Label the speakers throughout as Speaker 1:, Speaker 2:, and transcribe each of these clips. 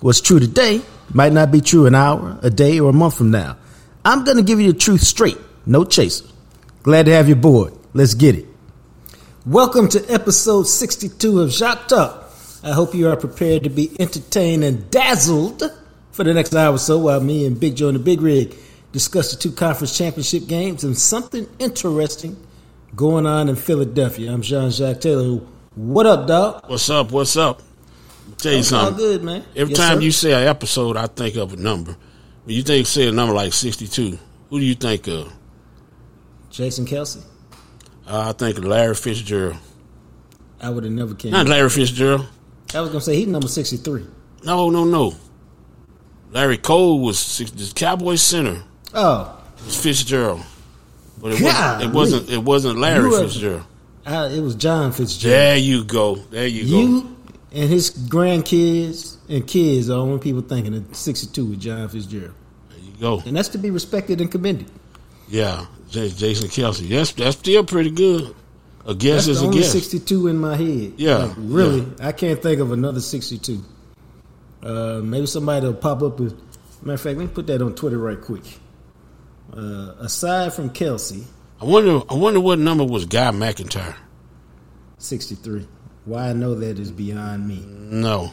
Speaker 1: What's true today might not be true an hour, a day, or a month from now. I'm going to give you the truth straight, no chaser. Glad to have you aboard. Let's get it. Welcome to episode 62 of Jacques Talk. I hope you are prepared to be entertained and dazzled for the next hour or so while me and Big Joe and the Big Rig discuss the two conference championship games and something interesting going on in Philadelphia. I'm Jean Jacques Taylor. What up, dog?
Speaker 2: What's up? What's up? Tell you
Speaker 1: All
Speaker 2: something.
Speaker 1: good, man.
Speaker 2: Every
Speaker 1: Yes,
Speaker 2: time
Speaker 1: sir.
Speaker 2: you say an episode, I think of a number. When you think say a number like sixty-two, who do you think of?
Speaker 1: Jason Kelce,
Speaker 2: Uh, I think of Larry Fitzgerald.
Speaker 1: I would have never came.
Speaker 2: Not Larry Fitzgerald.
Speaker 1: I was gonna say he's number 63.
Speaker 2: No, no, no. Larry Cole was the Cowboys center.
Speaker 1: Oh,
Speaker 2: It was Fitzgerald, but it wasn't. It wasn't. It wasn't Larry
Speaker 1: You
Speaker 2: Fitzgerald.
Speaker 1: I, it was John Fitzgerald.
Speaker 2: There you go. There you, go.
Speaker 1: And his grandkids and kids are the only people thinking of 62 with John Fitzgerald.
Speaker 2: There you go.
Speaker 1: And that's to be respected and commended.
Speaker 2: Yeah, J- Jason Kelce. That's that's still pretty good. A guess
Speaker 1: That's
Speaker 2: is a
Speaker 1: only
Speaker 2: guess.
Speaker 1: 62 in my head.
Speaker 2: Yeah,
Speaker 1: Like, really, I can't think of another 62. Uh, maybe somebody will pop up with. Matter of fact, let me put that on Twitter right quick. Uh, aside from Kelce,
Speaker 2: I wonder. I wonder what number was Guy McIntyre.
Speaker 1: 63. Why I know that is beyond me.
Speaker 2: No.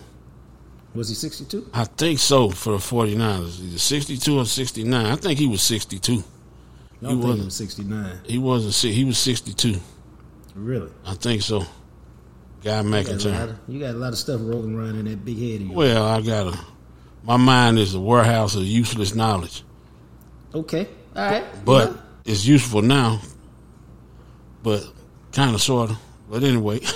Speaker 1: Was he 62?
Speaker 2: I think so for the 49ers. Either 62 or 69. I think he was 62.
Speaker 1: I don't
Speaker 2: He
Speaker 1: think
Speaker 2: wasn't.
Speaker 1: it was 69.
Speaker 2: He wasn't he was 62.
Speaker 1: Really?
Speaker 2: I think so. Guy
Speaker 1: You got, a lot
Speaker 2: McIntyre.
Speaker 1: of, you got a lot of stuff rolling around in that big head of yours.
Speaker 2: Well, I got a my mind is a warehouse of useless knowledge.
Speaker 1: Okay. All right.
Speaker 2: But
Speaker 1: Yeah.
Speaker 2: it's useful now. But kind of sort of. But anyway.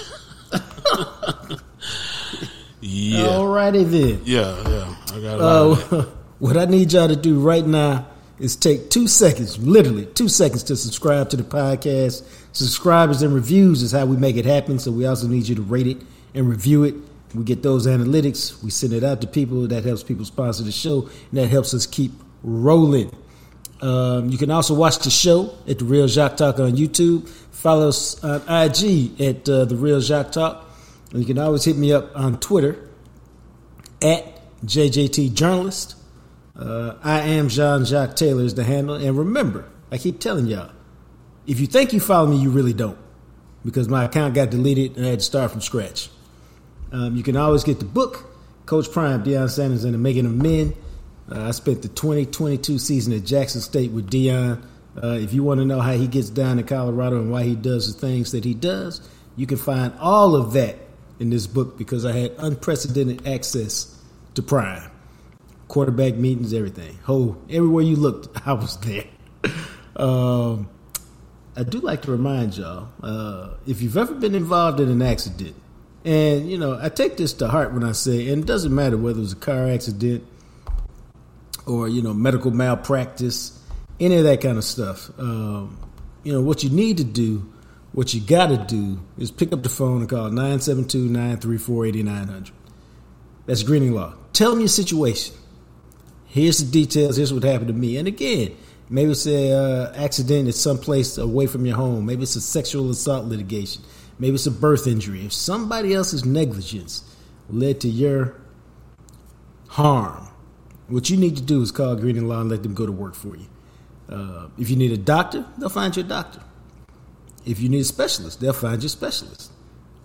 Speaker 2: yeah.
Speaker 1: Alrighty then.
Speaker 2: Yeah, yeah. I got a lot of that.
Speaker 1: Uh, what I need y'all to do right now is take two seconds, literally two seconds, to subscribe to the podcast. Subscribers and reviews is how we make it happen. So we also need you to rate it and review it. We get those analytics. We send it out to people. That helps people sponsor the show, and that helps us keep rolling. Um, you can also watch the show at the Real Jacques Talk on YouTube. Follow us on IG at uh, the Real Jacques Talk. You can always hit me up on Twitter at JJT Journalist. Uh, I am Jean Jacques Taylor is the handle. And remember, I keep telling y'all, if you think you follow me, you really don't, because my account got deleted and I had to start from scratch. Um, you can always get the book, Coach Prime, Deion Sanders and the Making of Men. Uh, I spent the 2022 season at Jackson State with Deion. Uh, if you want to know how he gets down in Colorado and why he does the things that he does, you can find all of that in this book because I had unprecedented access to Prime. Quarterback meetings, everything. Oh, everywhere you looked, I was there. Um, I do like to remind y'all uh, if you've ever been involved in an accident, and you know, I take this to heart when I say, and it doesn't matter whether it was a car accident or you know medical malpractice, any of that kind of stuff. Um, you know what you need to do, what you got to do is pick up the phone and call 972-934-8900. That's Greening Law. Tell them your situation. Here's the details. Here's what happened to me. And again, maybe it's a uh, accident at someplace away from your home. Maybe it's a sexual assault litigation. Maybe it's a birth injury. If somebody else's negligence led to your harm, what you need to do is call Greening Law and let them go to work for you. Uh, if you need a doctor, they'll find you a doctor. If you need a specialist, they'll find you a specialist.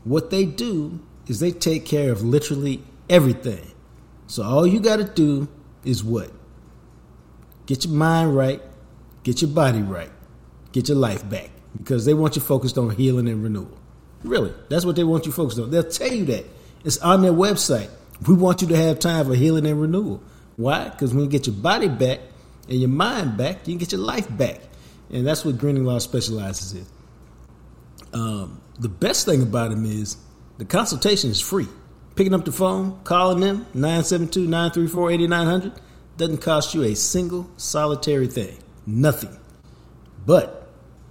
Speaker 1: What they do is they take care of literally everything. So all you got to do is what? Get your mind right, get your body right, get your life back because they want you focused on healing and renewal. Really, that's what they want you focused on. They'll tell you that. It's on their website. We want you to have time for healing and renewal. Why? Because when you get your body back and your mind back, you can get your life back. And that's what Greening Law specializes in. Um, the best thing about them is the consultation is free. picking up the phone, calling them 972-934-8900 doesn't cost you a single solitary thing. Nothing. But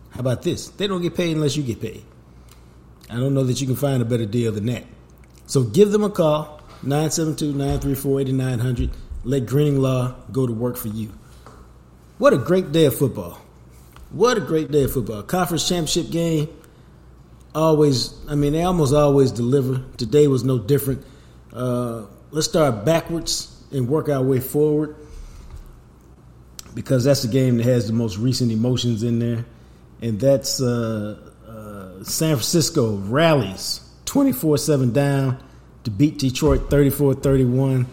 Speaker 1: how about this? They don't get paid unless you get paid. I don't know that you can find a better deal than that. So give them a call, 972-934-8900. Let Greening Law go to work for you. What a great day of football. What a great day of football. Conference championship game. Always, I mean, they almost always deliver. Today was no different. Uh, let's start backwards and work our way forward because that's the game that has the most recent emotions in there. And that's uh, uh, San Francisco rallies 24 7 down to beat Detroit 34 31.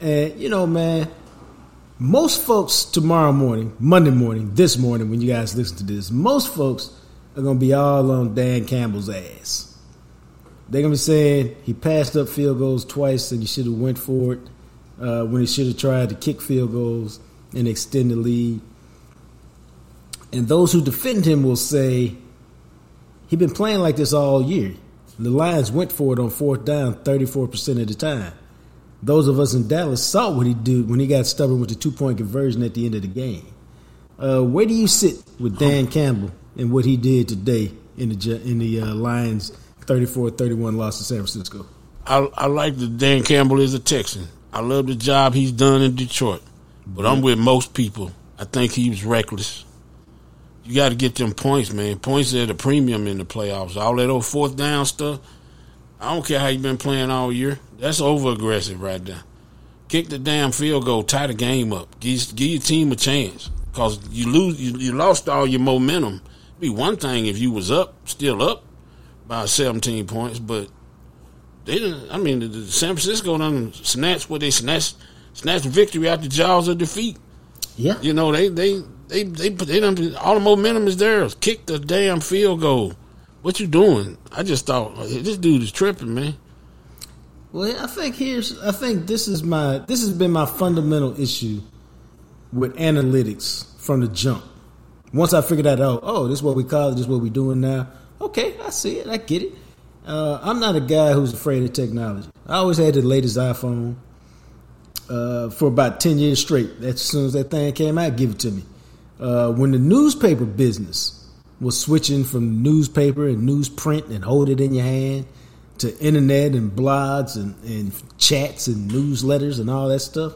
Speaker 1: And, you know, man, most folks tomorrow morning, Monday morning, this morning, when you guys listen to this, most folks are going to be all on Dan Campbell's ass. They're going to be saying he passed up field goals twice and he should have went for it uh, when he should have tried to kick field goals and extend the lead. And those who defend him will say he's been playing like this all year. The Lions went for it on fourth down 34% of the time. Those of us in Dallas saw what he did when he got stubborn with the two point conversion at the end of the game. Uh, where do you sit with Dan Campbell and what he did today in the in the uh, Lions 34-31 loss to San Francisco?
Speaker 2: I, I like that Dan Campbell is a Texan. I love the job he's done in Detroit, but I'm with most people. I think he was reckless. You got to get them points, man. Points at a premium in the playoffs. All that old fourth down stuff. I don't care how you've been playing all year. That's over aggressive right there. Kick the damn field goal, tie the game up. Give, give your team a chance. Cause you lose, you, you lost all your momentum. Be one thing if you was up, still up by 17 points, but they didn't. I mean, the, the San Francisco done snatched what they snatched, snatched victory out the jaws of defeat.
Speaker 1: Yeah,
Speaker 2: you know they they they they they done all the momentum is theirs. Kick the damn field goal. What you doing? I just thought this dude is tripping, man.
Speaker 1: Well, I think here's I think this is my this has been my fundamental issue with analytics from the jump. Once I figured that out, oh, this is what we call it, this is what we're doing now. Okay, I see it, I get it. Uh, I'm not a guy who's afraid of technology. I always had the latest iPhone uh, for about ten years straight. As soon as that thing came out, give it to me. Uh, when the newspaper business was switching from newspaper and newsprint and hold it in your hand to internet and blogs and, and chats and newsletters and all that stuff.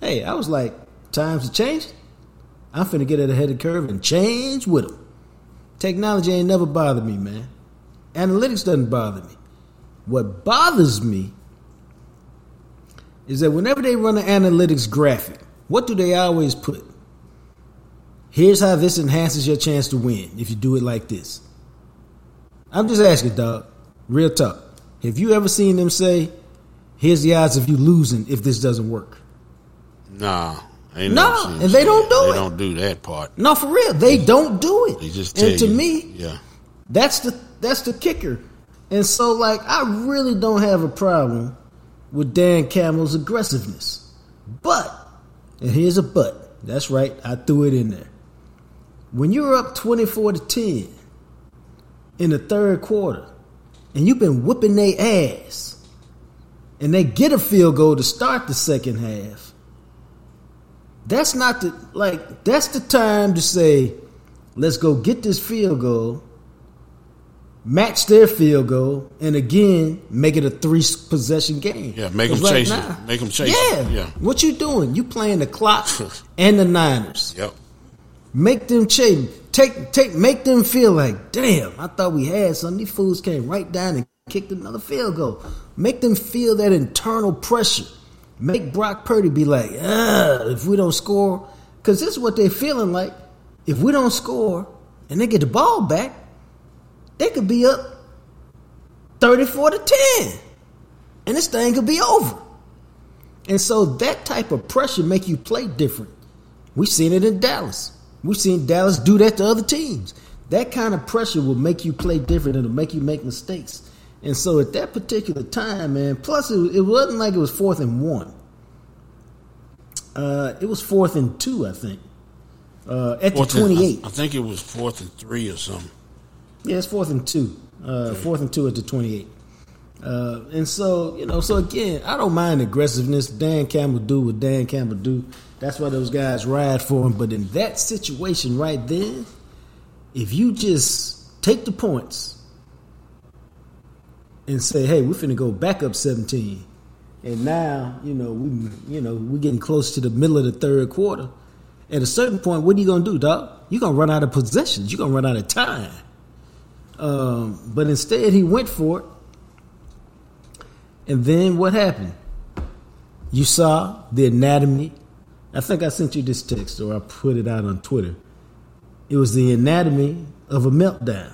Speaker 1: Hey, I was like, times have changed. I'm finna get ahead of the curve and change with them. Technology ain't never bothered me, man. Analytics doesn't bother me. What bothers me is that whenever they run an analytics graphic, what do they always put? Here's how this enhances your chance to win if you do it like this. I'm just asking, dog. Real talk. Have you ever seen them say, here's the odds of you losing if this doesn't work?
Speaker 2: Nah.
Speaker 1: No, nah, and they don't do
Speaker 2: they
Speaker 1: it.
Speaker 2: They don't do that part.
Speaker 1: No, for real, they don't do it.
Speaker 2: They just
Speaker 1: and to
Speaker 2: you,
Speaker 1: me,
Speaker 2: yeah,
Speaker 1: that's the that's the kicker. And so, like, I really don't have a problem with Dan Campbell's aggressiveness, but and here's a but. That's right, I threw it in there. When you're up twenty four to ten in the third quarter, and you've been whipping their ass, and they get a field goal to start the second half, that's not the like that's the time to say, let's go get this field goal, match their field goal, and again make it a three possession game.
Speaker 2: Yeah, make them right chase now, it. Make them chase
Speaker 1: yeah,
Speaker 2: it. Yeah.
Speaker 1: What you doing? You playing the clock and the Niners.
Speaker 2: Yep.
Speaker 1: Make them chase. Take take make them feel like, damn, I thought we had something. These fools came right down and kicked another field goal. Make them feel that internal pressure. Make Brock Purdy be like, if we don't score, because this is what they're feeling like. If we don't score and they get the ball back, they could be up 34 to 10. And this thing could be over. And so that type of pressure make you play different. We've seen it in Dallas. We've seen Dallas do that to other teams. That kind of pressure will make you play different. It'll make you make mistakes. And so at that particular time, man, plus it, it wasn't like it was fourth and one. Uh, it was fourth and two, I think. Uh, at fourth the 28.
Speaker 2: And, I, I, think it was fourth and three or something.
Speaker 1: Yeah, it's fourth and two. Uh, okay. Fourth and two at the 28. Uh, and so, you know, so again, I don't mind aggressiveness. Dan Campbell do what Dan Campbell do. That's why those guys ride for him. But in that situation right there, if you just take the points and say, "Hey, we're finna go back up 17," and now you know we, you know, we're getting close to the middle of the third quarter. At a certain point, what are you gonna do, dog? You're gonna run out of possessions. You're gonna run out of time. Um, but instead, he went for it. And then what happened? You saw the anatomy. I think I sent you this text or I put it out on Twitter. It was the anatomy of a meltdown.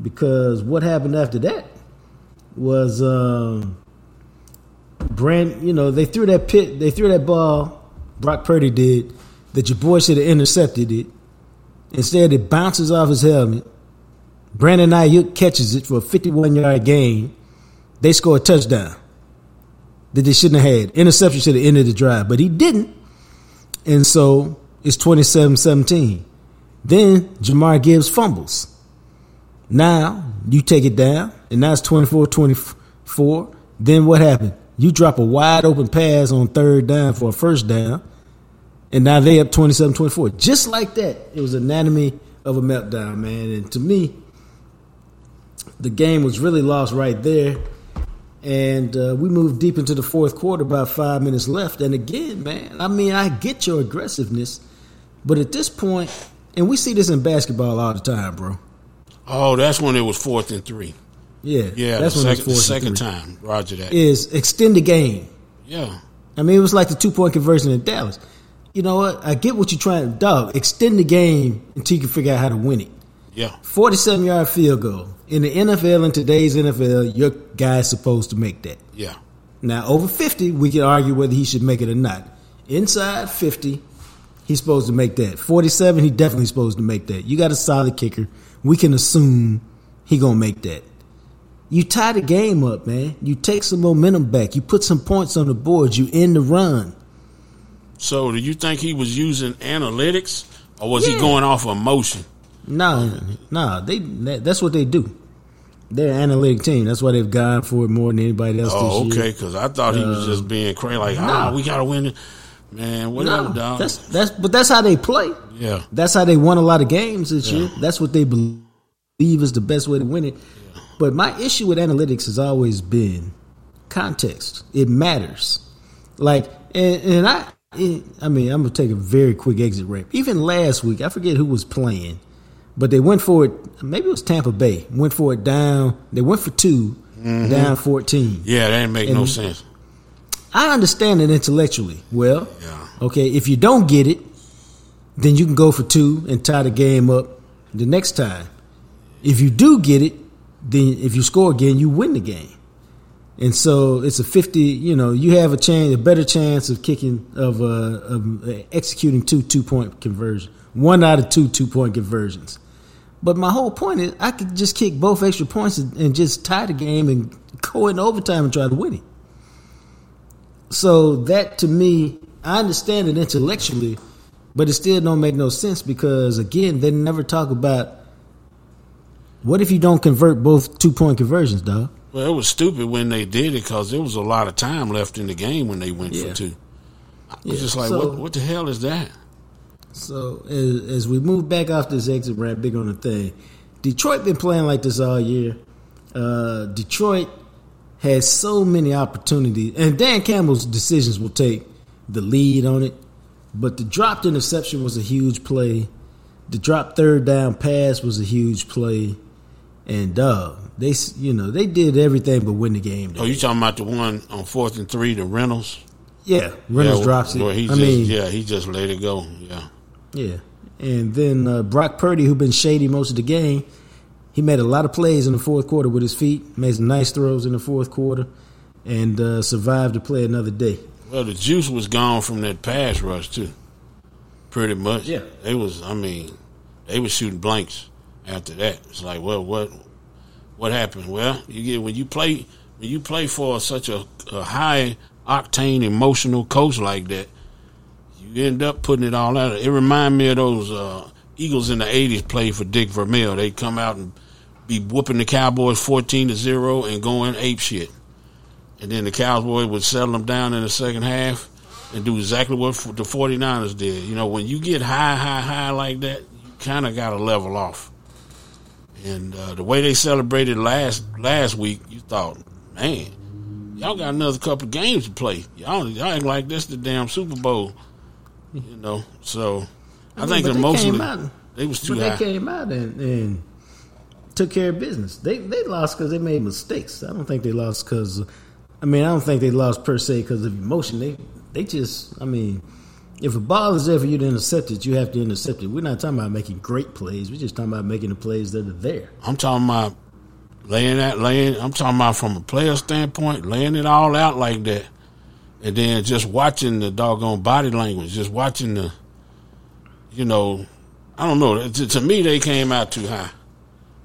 Speaker 1: Because what happened after that was um, Brand, you know, they threw that pit, they threw that ball, Brock Purdy did, that your boy should have intercepted it. Instead, it bounces off his helmet. Brandon Aiyuk catches it for a 51 yard gain. They score a touchdown that they shouldn't have had. Interception should have ended the drive, but he didn't. And so it's 27 17. Then Jahmyr Gibbs fumbles. Now you take it down, and now it's 24 24. Then what happened? You drop a wide open pass on third down for a first down, and now they up 27 24. Just like that. It was anatomy of a meltdown, man. And to me, the game was really lost right there. And uh, we moved deep into the fourth quarter, about five minutes left. And again, man, I mean, I get your aggressiveness, but at this point, and we see this in basketball all the time, bro.
Speaker 2: Oh, that's when it was fourth and three.
Speaker 1: Yeah,
Speaker 2: Yeah,
Speaker 1: that's when
Speaker 2: second,
Speaker 1: it was
Speaker 2: second time. Roger that.
Speaker 1: Is extend the game.
Speaker 2: yeah.
Speaker 1: I mean, it was like the two point conversion in Dallas. You know what? I get what you're trying to dog. Extend the game until you can figure out how to win it.
Speaker 2: Yeah.
Speaker 1: 47 yard field goal. In the NFL, in today's NFL, your guy's supposed to make that.
Speaker 2: Yeah.
Speaker 1: Now, over 50, we can argue whether he should make it or not. Inside 50, he's supposed to make that. 47, he definitely supposed to make that. You got a solid kicker. We can assume he going to make that. You tie the game up, man. You take some momentum back. You put some points on the board. You end the run.
Speaker 2: So, do you think he was using analytics, or was he going off emotion?
Speaker 1: No, nah. they that's what they do. They're an analytic team. That's why they've gone for it more than anybody else
Speaker 2: Oh, okay. Because I thought he was just being crazy. Like,
Speaker 1: no.
Speaker 2: ah, we gotta win it, man. Whatever, dog.
Speaker 1: that's that's but that's how they play.
Speaker 2: yeah.
Speaker 1: That's how they won a lot of games this year. That's what they believe is the best way to win it. But my issue with analytics has always been context. It matters. Like, and, and I, I mean, I'm gonna take a very quick exit ramp. Even last week, I forget who was playing, but they went for it. Maybe it was Tampa Bay. Went for it down. They went for 2 mm-hmm. down 14.
Speaker 2: Yeah, that didn't make no sense.
Speaker 1: I understand it intellectually. Well,
Speaker 2: Yeah.
Speaker 1: okay, if you don't get it, then you can go for two and tie the game up the next time. If you do get it, then if you score again, you win the game. And so it's a fifty. You know, you have a chance, a better chance of kicking of, uh, of executing two two point conversions, one out of two two point conversions. But my whole point is, I could just kick both extra points and, and just tie the game and go in overtime and try to win it. So that to me, I understand it intellectually, but it still don't make no sense because again, they never talk about what if you don't convert both two point conversions, dog.
Speaker 2: Well, it was stupid when they did it because there was a lot of time left in the game when they went
Speaker 1: Yeah.
Speaker 2: for two. I was
Speaker 1: Yeah,
Speaker 2: just like,
Speaker 1: so-
Speaker 2: what, what the hell is that?
Speaker 1: So as, as we move back off this exit ramp, big on the thing, Detroit been playing like this all year. Uh, Detroit has so many opportunities, and Dan Campbell's decisions will take the lead on it. But the dropped interception was a huge play. The drop third down pass was a huge play, and dog, they you know they did everything but win the game.
Speaker 2: Oh, you talking about the one on fourth and three, the Reynolds?
Speaker 1: yeah, Reynolds
Speaker 2: yeah,
Speaker 1: drops it. I
Speaker 2: just,
Speaker 1: mean,
Speaker 2: yeah, he just let it go. Yeah.
Speaker 1: Yeah. And then uh, Brock Purdy, who been shady most of the game, he made a lot of plays in the fourth quarter with his feet, made some nice throws in the fourth quarter, and uh, survived to play another day.
Speaker 2: Well, the juice was gone from that pass rush too. Pretty much.
Speaker 1: Yeah.
Speaker 2: They was. I mean, they was shooting blanks after that. It's like, well, what, what happened? Well, you get when you play when you play for such a, a high octane emotional coach like that, you end up putting it all out. It remind me of those uh, Eagles in the '80s played for Dick Vermeil. They come out and be whooping the Cowboys fourteen to zero and going ape shit, and then the Cowboys would settle them down in the second half and do exactly what the 49ers did. You know, when you get high, high, high like that, you kind of got to level off. And uh, the way they celebrated last last week, you thought, man, y'all got another couple games to play. Y'all, y'all act like this the damn Super Bowl. You know, so I, I mean, think that mostly they was too
Speaker 1: but
Speaker 2: high.
Speaker 1: They came out and, and took care of business. They they lost because they made mistakes. I don't think they lost because. I mean, I don't think they lost per se because of emotion. They they just, I mean, if a ball is there for you to intercept it, you have to intercept it. We're not talking about making great plays. We're just talking about making the plays that are there.
Speaker 2: I'm talking about laying that, laying. I'm talking about from a player standpoint, laying it all out like that, and then just watching the doggone body language, just watching the, you know, I don't know. To, to me, they came out too high.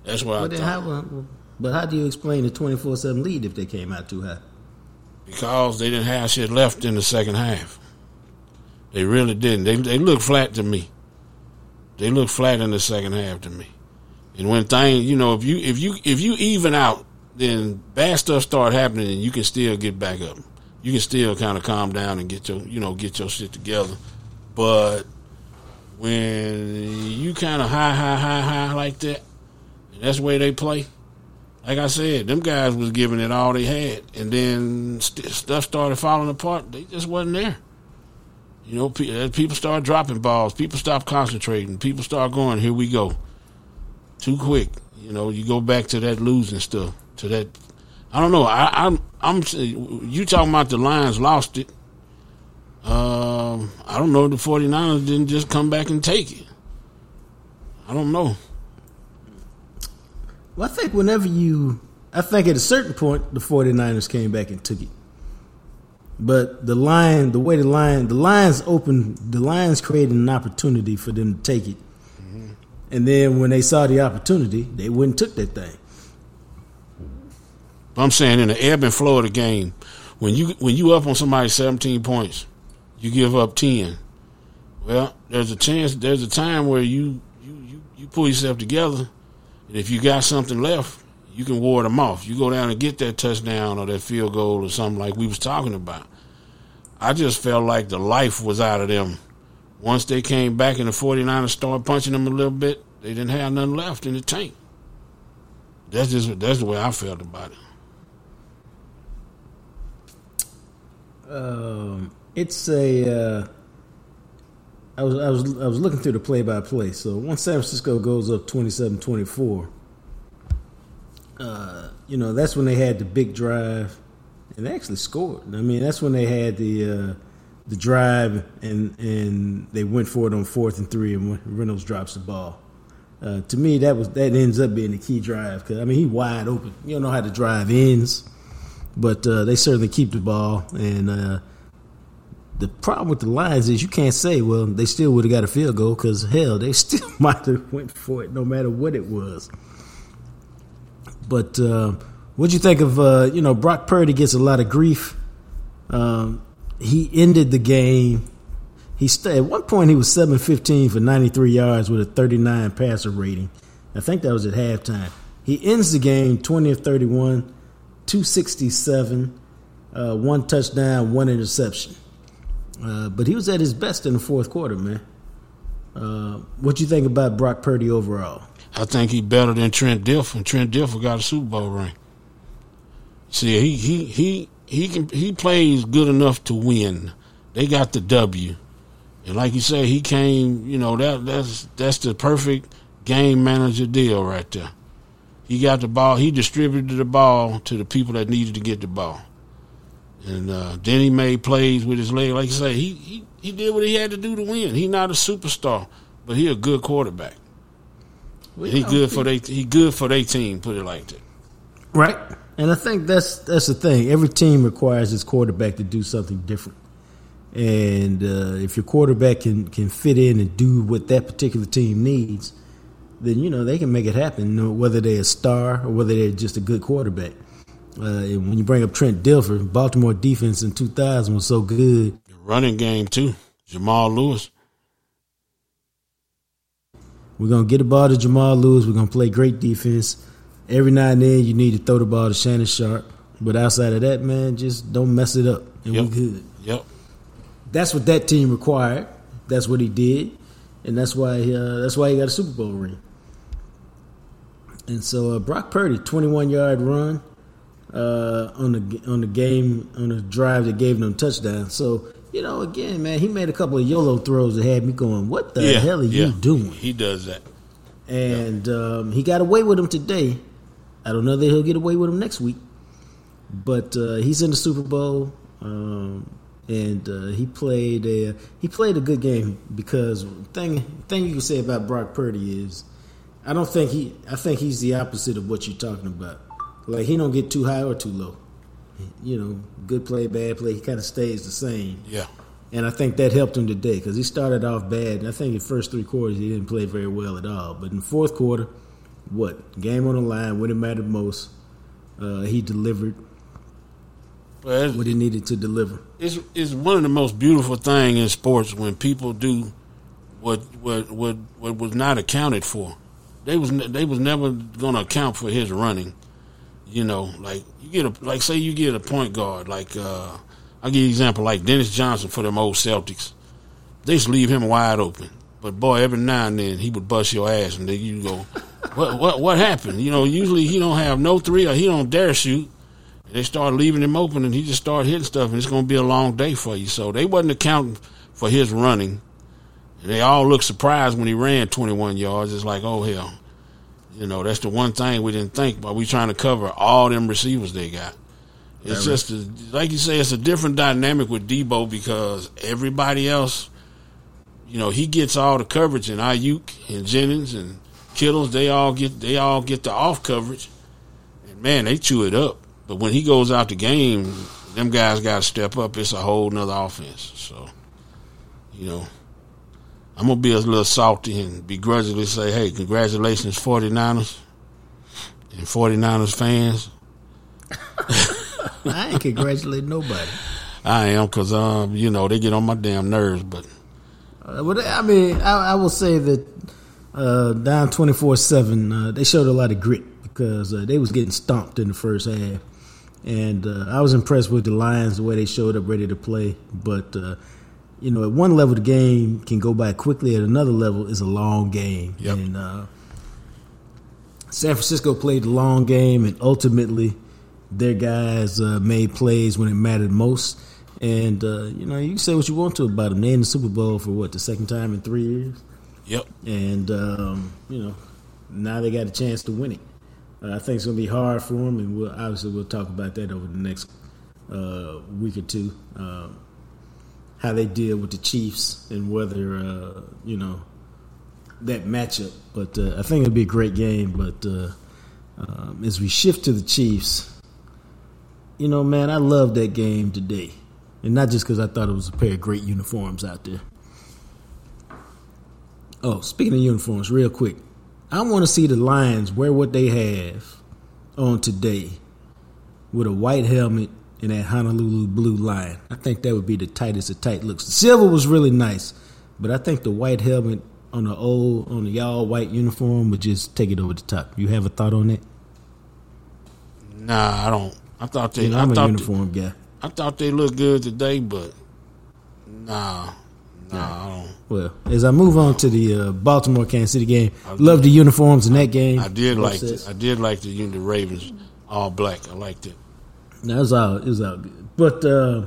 Speaker 2: That's what but I thought.
Speaker 1: How, but how do you explain the twenty four seven lead if they came out too high?
Speaker 2: because they didn't have shit left in the second half. They really didn't. They they look flat to me. They look flat in the second half to me. And when things, you know, if you if you if you even out, then bad stuff start happening, and you can still get back up. You can still kind of calm down and get your you know get your shit together. But when you kind of high high high high like that, and that's the way they play like I said, them guys was giving it all they had, and then st- stuff started falling apart. They just wasn't there. You know, pe- people start dropping balls. People stop concentrating. People start going, "Here we go," too quick. You know, you go back to that losing stuff. To that, I don't know. I, I'm, I'm. You talking about the Lions lost it? Um, I don't know. The 49ers didn't just come back and take it. I don't know.
Speaker 1: Well, I think whenever you, I think at a certain point, the 49ers came back and took it. But the line, the way the line, the Lions opened, the Lions created an opportunity for them to take it. Mm-hmm. And then when they saw the opportunity, they went and took that thing.
Speaker 2: I'm saying in the ebb and flow of the game, when you when you up on somebody 17 points, you give up 10. Well, there's a chance, there's a time where you you you, you pull yourself together and if you got something left, you can ward them off. You go down and get that touchdown or that field goal or something like we was talking about. I just felt like the life was out of them. Once they came back and the 49ers started punching them a little bit, they didn't have nothing left in the tank. That's just that's the way I felt about
Speaker 1: it. Um, it's a. Uh, I was I was I was looking through the play by play. So once San Francisco goes up 27-24, uh, you know that's when they had the big drive, and they actually scored. I mean that's when they had the uh, the drive and and they went for it on fourth and three, and Reynolds drops the ball. Uh, to me, that was that ends up being the key drive because I mean he wide open. You don't know how the drive ends, but uh, they certainly keep the ball and uh, the problem with the Lions is you can't say, well, they still would have got a field goal because hell, they still might have went for it no matter what it was. But uh, what'd you think of uh, you know Brock Purdy gets a lot of grief. Um, he ended the game. He st- at one point he was seven fifteen for ninety three yards with a thirty nine passer rating. I think that was at halftime. He ends the game twenty of thirty one, two sixty seven, uh, one touchdown, one interception. Uh, but he was at his best in the fourth quarter, man. Uh, what do you think about Brock Purdy overall?
Speaker 2: I think he's better than Trent Dilfer. Trent Dilfer got a Super Bowl ring. See, he he he he can he plays good enough to win. They got the W, and like you say, he came. You know that that's that's the perfect game manager deal right there. He got the ball. He distributed the ball to the people that needed to get the ball. And uh, then he made plays with his leg. Like you say, he, he, he did what he had to do to win. He not a superstar, but he a good quarterback. Well, he good for they he good for their team. Put it like that.
Speaker 1: Right, and I think that's that's the thing. Every team requires its quarterback to do something different. And uh, if your quarterback can can fit in and do what that particular team needs, then you know they can make it happen. whether they're a star or whether they're just a good quarterback. Uh, when you bring up Trent Dilfer, Baltimore defense in 2000 was so good.
Speaker 2: The running game too, Jamal Lewis.
Speaker 1: We're gonna get the ball to Jamal Lewis. We're gonna play great defense. Every now and then you need to throw the ball to Shannon Sharpe. But outside of that, man, just don't mess it up, and
Speaker 2: Yep.
Speaker 1: we good.
Speaker 2: Yep.
Speaker 1: That's what that team required. That's what he did, and that's why uh, that's why he got a Super Bowl ring. And so uh, Brock Purdy, twenty-one yard run uh, on the on the game on the drive that gave them touchdown. So you know, again, man, he made a couple of YOLO throws that had me going, "What the
Speaker 2: yeah.
Speaker 1: hell are
Speaker 2: yeah.
Speaker 1: you doing?"
Speaker 2: He does that.
Speaker 1: and um, he got away with him today. I don't know that he'll get away with him next week, but uh, he's in the Super Bowl, um, and uh, he played a he played a good game because thing thing you can say about Brock Purdy is I don't think he I think he's the opposite of what you're talking about. Like he don't get too high or too low. You know, good play, bad play. He kind of stays the same.
Speaker 2: Yeah.
Speaker 1: And I think that helped him today because he started off bad. And I think in the first three quarters he didn't play very well at all. But in the fourth quarter, what game on the line when it mattered most, uh, he delivered
Speaker 2: But
Speaker 1: what he needed to deliver.
Speaker 2: it's it's one of the most beautiful thing in sports when people do what what what what was not accounted for. They was they was never going to account for his running. You know, like you get a like say you get a point guard like uh I'll give you an example like Dennis Johnson for them old Celtics. They just leave him wide open. But boy, every now and then he would bust your ass and then you go, What what what happened? You know, usually he don't have no three or he don't dare shoot. They start leaving him open, and he just start hitting stuff, and it's going to be a long day for you. So they wasn't accounting for his running. And they all looked surprised when he ran 21 yards. It's like, oh hell, you know, that's the one thing we didn't think. But we trying to cover all them receivers they got. It's just a, like you say, it's a different dynamic with Deebo because everybody else, you know, he gets all the coverage, and Aiyuk and Jennings and Kittles, they all get they all get the off coverage, and man, they chew it up. But when he goes out the game, them guys got to step up. It's a whole nother offense. So, you know, I'm to be a little salty and begrudgingly say, hey, congratulations, 49ers and 49ers fans.
Speaker 1: I ain't congratulating nobody.
Speaker 2: I am because, um, you know, they get on my damn nerves. But
Speaker 1: I mean, I, I will say that uh, down twenty four seven, they showed a lot of grit because uh, they was getting stomped in the first half, and uh, I was impressed with the Lions the way they showed up ready to play. But uh, you know, at one level the game can go by quickly. At another level, is a long game,
Speaker 2: Yep.
Speaker 1: and uh, San Francisco played the long game, and ultimately their guys uh, made plays when it mattered most. And uh, you know, you can say what you want to about them. They in the Super Bowl for what the second time in three years,
Speaker 2: yep.
Speaker 1: and um, you know, now they got a chance to win it. Uh, I think it's going to be hard for them, and we'll obviously we'll talk about that over the next uh, week or two. Um, how they deal with the Chiefs and whether uh, you know that matchup. But uh, I think it'll be a great game. But uh, um, as we shift to the Chiefs, you know, man, I love that game today, and not just because I thought it was a pair of great uniforms out there. Oh, speaking of uniforms, real quick, I want to see the Lions wear what they have on today with a white helmet and that Honolulu blue line. I think that would be the tightest of tight looks. The silver was really nice, but I think the white helmet on the old on the all white uniform would just take it over the top. You have a thought on that?
Speaker 2: Nah, I don't. I thought they.
Speaker 1: You know,
Speaker 2: I
Speaker 1: I'm a uniform guy.
Speaker 2: I thought they looked good today, but nah, nah, I don't.
Speaker 1: Well, as I move on to the uh, Baltimore Kansas City game, love the uniforms in that game.
Speaker 2: I did like the, I did like the the Ravens all black. I liked it.
Speaker 1: That was all. It was all good. But uh,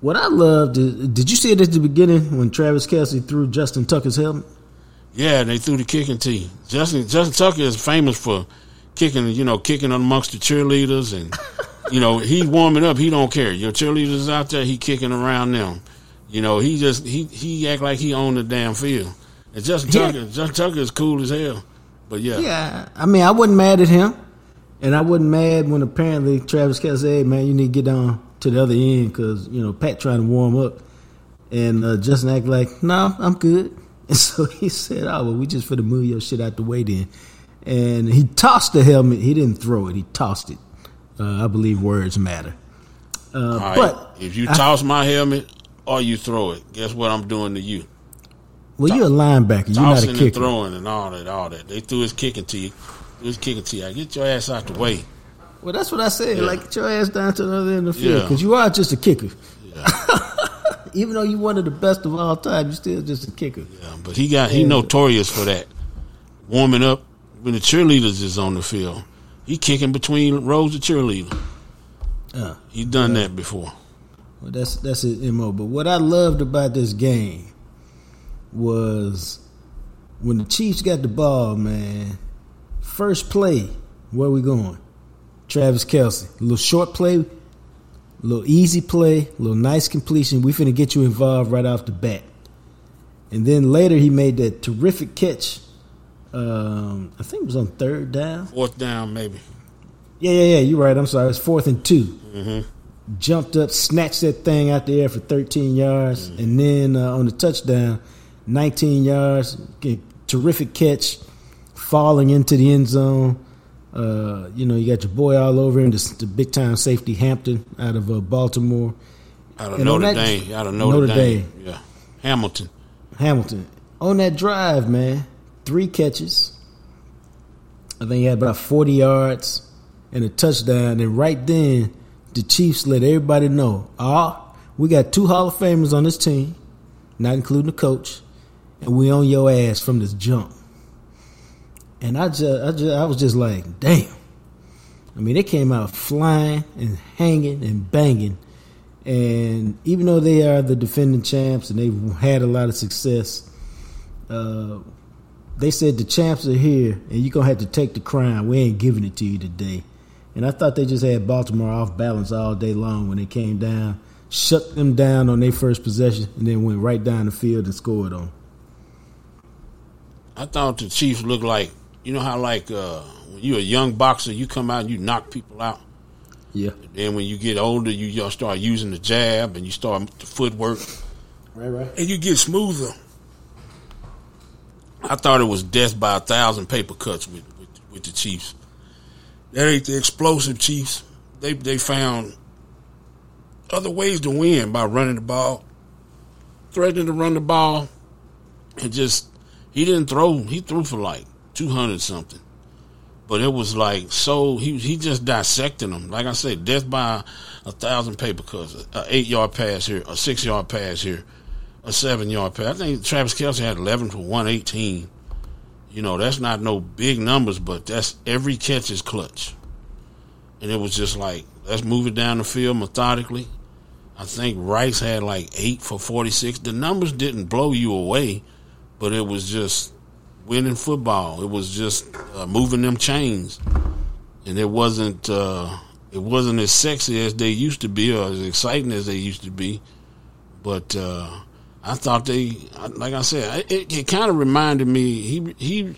Speaker 1: what I loved is, did you see it at the beginning when Travis Kelce threw Justin Tucker's helmet?
Speaker 2: Yeah, they threw the kicking tee. Justin Justin Tucker is famous for kicking, you know, kicking amongst the cheerleaders, and you know he warming up. He don't care. Your cheerleaders out there, he kicking around them. You know, he just he he act like he owned the damn field. And Justin
Speaker 1: Yeah.
Speaker 2: Tucker, Justin Tucker is cool as hell. But yeah,
Speaker 1: Yeah, I mean, I wasn't mad at him, and I wasn't mad when apparently Travis Kelce said, "Hey, man, you need to get down to the other end because you know Pat trying to warm up," and uh, Justin act like, "No, I'm good." And so he said, "Oh, well, we just for to move your shit out the way then." And he tossed the helmet. He didn't throw it. He tossed it. Uh, I believe words matter. Uh,
Speaker 2: right.
Speaker 1: But
Speaker 2: if you
Speaker 1: I-
Speaker 2: toss my helmet or you throw it, guess what I'm doing to you?
Speaker 1: well, you're a linebacker. You're not a
Speaker 2: Tossing and
Speaker 1: kicker.
Speaker 2: throwing and all that, all that. They threw his kicking tee. Just kick it to you. I get your ass out the way.
Speaker 1: Well, that's what I said.
Speaker 2: Yeah.
Speaker 1: Like, get your ass down to the other end of the field
Speaker 2: Yeah.
Speaker 1: because you are just a kicker.
Speaker 2: Yeah.
Speaker 1: Even though you're one of the best of all time, you're still just a kicker.
Speaker 2: Yeah, but he got he notorious for that. Warming up when the cheerleaders is on the field. He kicking between rows of cheerleaders.
Speaker 1: Uh,
Speaker 2: He done that before.
Speaker 1: well, that's that's his mo. But what I loved about this game was when the Chiefs got the ball, man. First play, where we going? Travis Kelce, a little short play, a little easy play, a little nice completion. We finna get you involved right off the bat. And then later he made that terrific catch. Um, I think it was on third down.
Speaker 2: Fourth down, maybe.
Speaker 1: Yeah, yeah, yeah. You're right. I'm sorry. It's fourth and 2 Jumped up, snatched that thing out the air for 13 yards, and then uh, on the touchdown, 19 yards. Terrific catch, falling into the end zone. Uh, you know, you got your boy all over him, the, the big time safety Hampton out of uh, Baltimore.
Speaker 2: Out of
Speaker 1: And
Speaker 2: Notre
Speaker 1: that-
Speaker 2: Dame. Out of Notre,
Speaker 1: Notre
Speaker 2: Dame. Yeah. Hamilton.
Speaker 1: Hamilton on that drive, man, three catches. I think he had about forty yards and a touchdown. And right then, the Chiefs let everybody know, ah, we got two Hall of Famers on this team, not including the coach, and we on your ass from this jump. And I just, I just, I was just like, damn. I mean, they came out flying and hanging and banging. And even though they are the defending champs and they've had a lot of success, uh, they said the champs are here and you're going to have to take the crown. We ain't giving it to you today. And I thought they just had Baltimore off balance all day long when they came down, shut them down on their first possession, and then went right down the field and scored on. 'em.
Speaker 2: I thought the Chiefs looked like you know how like uh, when you're a young boxer, you come out and you knock people out.
Speaker 1: Yeah.
Speaker 2: Then when you get older, you y'all start using the jab and you start the footwork,
Speaker 1: Right, right.
Speaker 2: and you get smoother. I thought it was death by a thousand paper cuts with, with with the Chiefs. That ain't the explosive Chiefs. They they found other ways to win by running the ball, threatening to run the ball, and just he didn't throw. He threw for like two hundred something, but it was like so he he just dissecting them. Like I said, death by a thousand paper cuts. A eight yard pass here, a six yard pass here, a seven yard pass. I think Travis Kelce had eleven for one eighteen. You know that's not no big numbers, but that's every catch is clutch. And it was just like let's move it down the field methodically. I think Rice had like eight for forty six. The numbers didn't blow you away, but it was just winning football. It was just uh, moving them chains, and it wasn't uh, it wasn't as sexy as they used to be or as exciting as they used to be. But uh, I thought they, like I said, it, it kind of reminded me. He he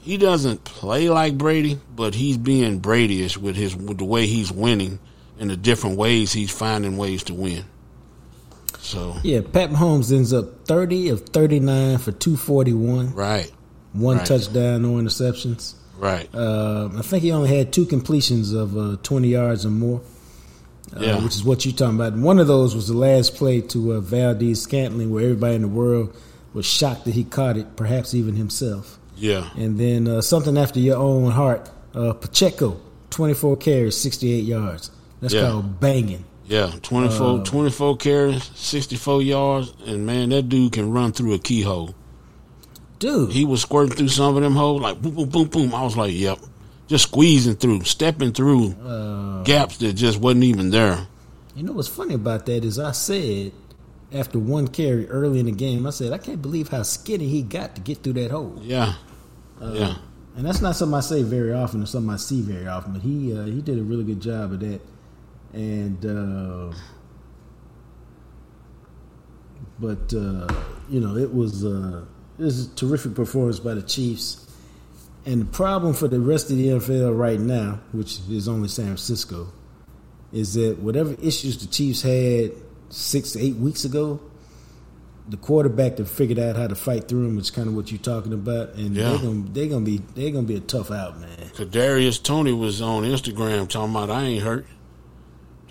Speaker 2: he doesn't play like Brady, but he's being Brady-ish with his with the way he's winning and the different ways he's finding ways to win. So
Speaker 1: Yeah, Pat Mahomes ends up 30 of 39 for 241,
Speaker 2: right,
Speaker 1: one
Speaker 2: Right.
Speaker 1: touchdown, no interceptions.
Speaker 2: right,
Speaker 1: Uh, I think he only had two completions of uh, 20 yards or more, uh,
Speaker 2: Yeah.
Speaker 1: which is what you're talking about. And one of those was the last play to uh, Valdes-Scantling, where everybody in the world was shocked that he caught it, perhaps even himself.
Speaker 2: yeah,
Speaker 1: And then uh, something after your own heart, uh, Pacheco, 24 carries, 68 yards. That's
Speaker 2: Yeah.
Speaker 1: called banging.
Speaker 2: yeah. 24, 24 carries, sixty four yards, and man, that dude can run through a keyhole.
Speaker 1: Dude,
Speaker 2: He was squirting through some of them holes like boom, boom, boom, boom. I was like, yep, just squeezing through, stepping through
Speaker 1: uh,
Speaker 2: gaps that just wasn't even there.
Speaker 1: You know what's funny about that is I said after one carry early in the game, I said I can't believe how skinny he got to get through that hole.
Speaker 2: Yeah, yeah.
Speaker 1: And that's not something I say very often or something I see very often, but he uh, he did a really good job of that. And uh, but uh, you know it was uh, it was a terrific performance by the Chiefs. And the problem for the rest of the NFL right now, which is only San Francisco, is that whatever issues the Chiefs had six to eight weeks ago, the quarterback have figured out how to fight through them, which is kind of what you're talking about, and
Speaker 2: Yeah.
Speaker 1: they're gonna they're gonna be they're gonna be a tough out, man.
Speaker 2: Kadarius Toney was on Instagram talking about I ain't hurt.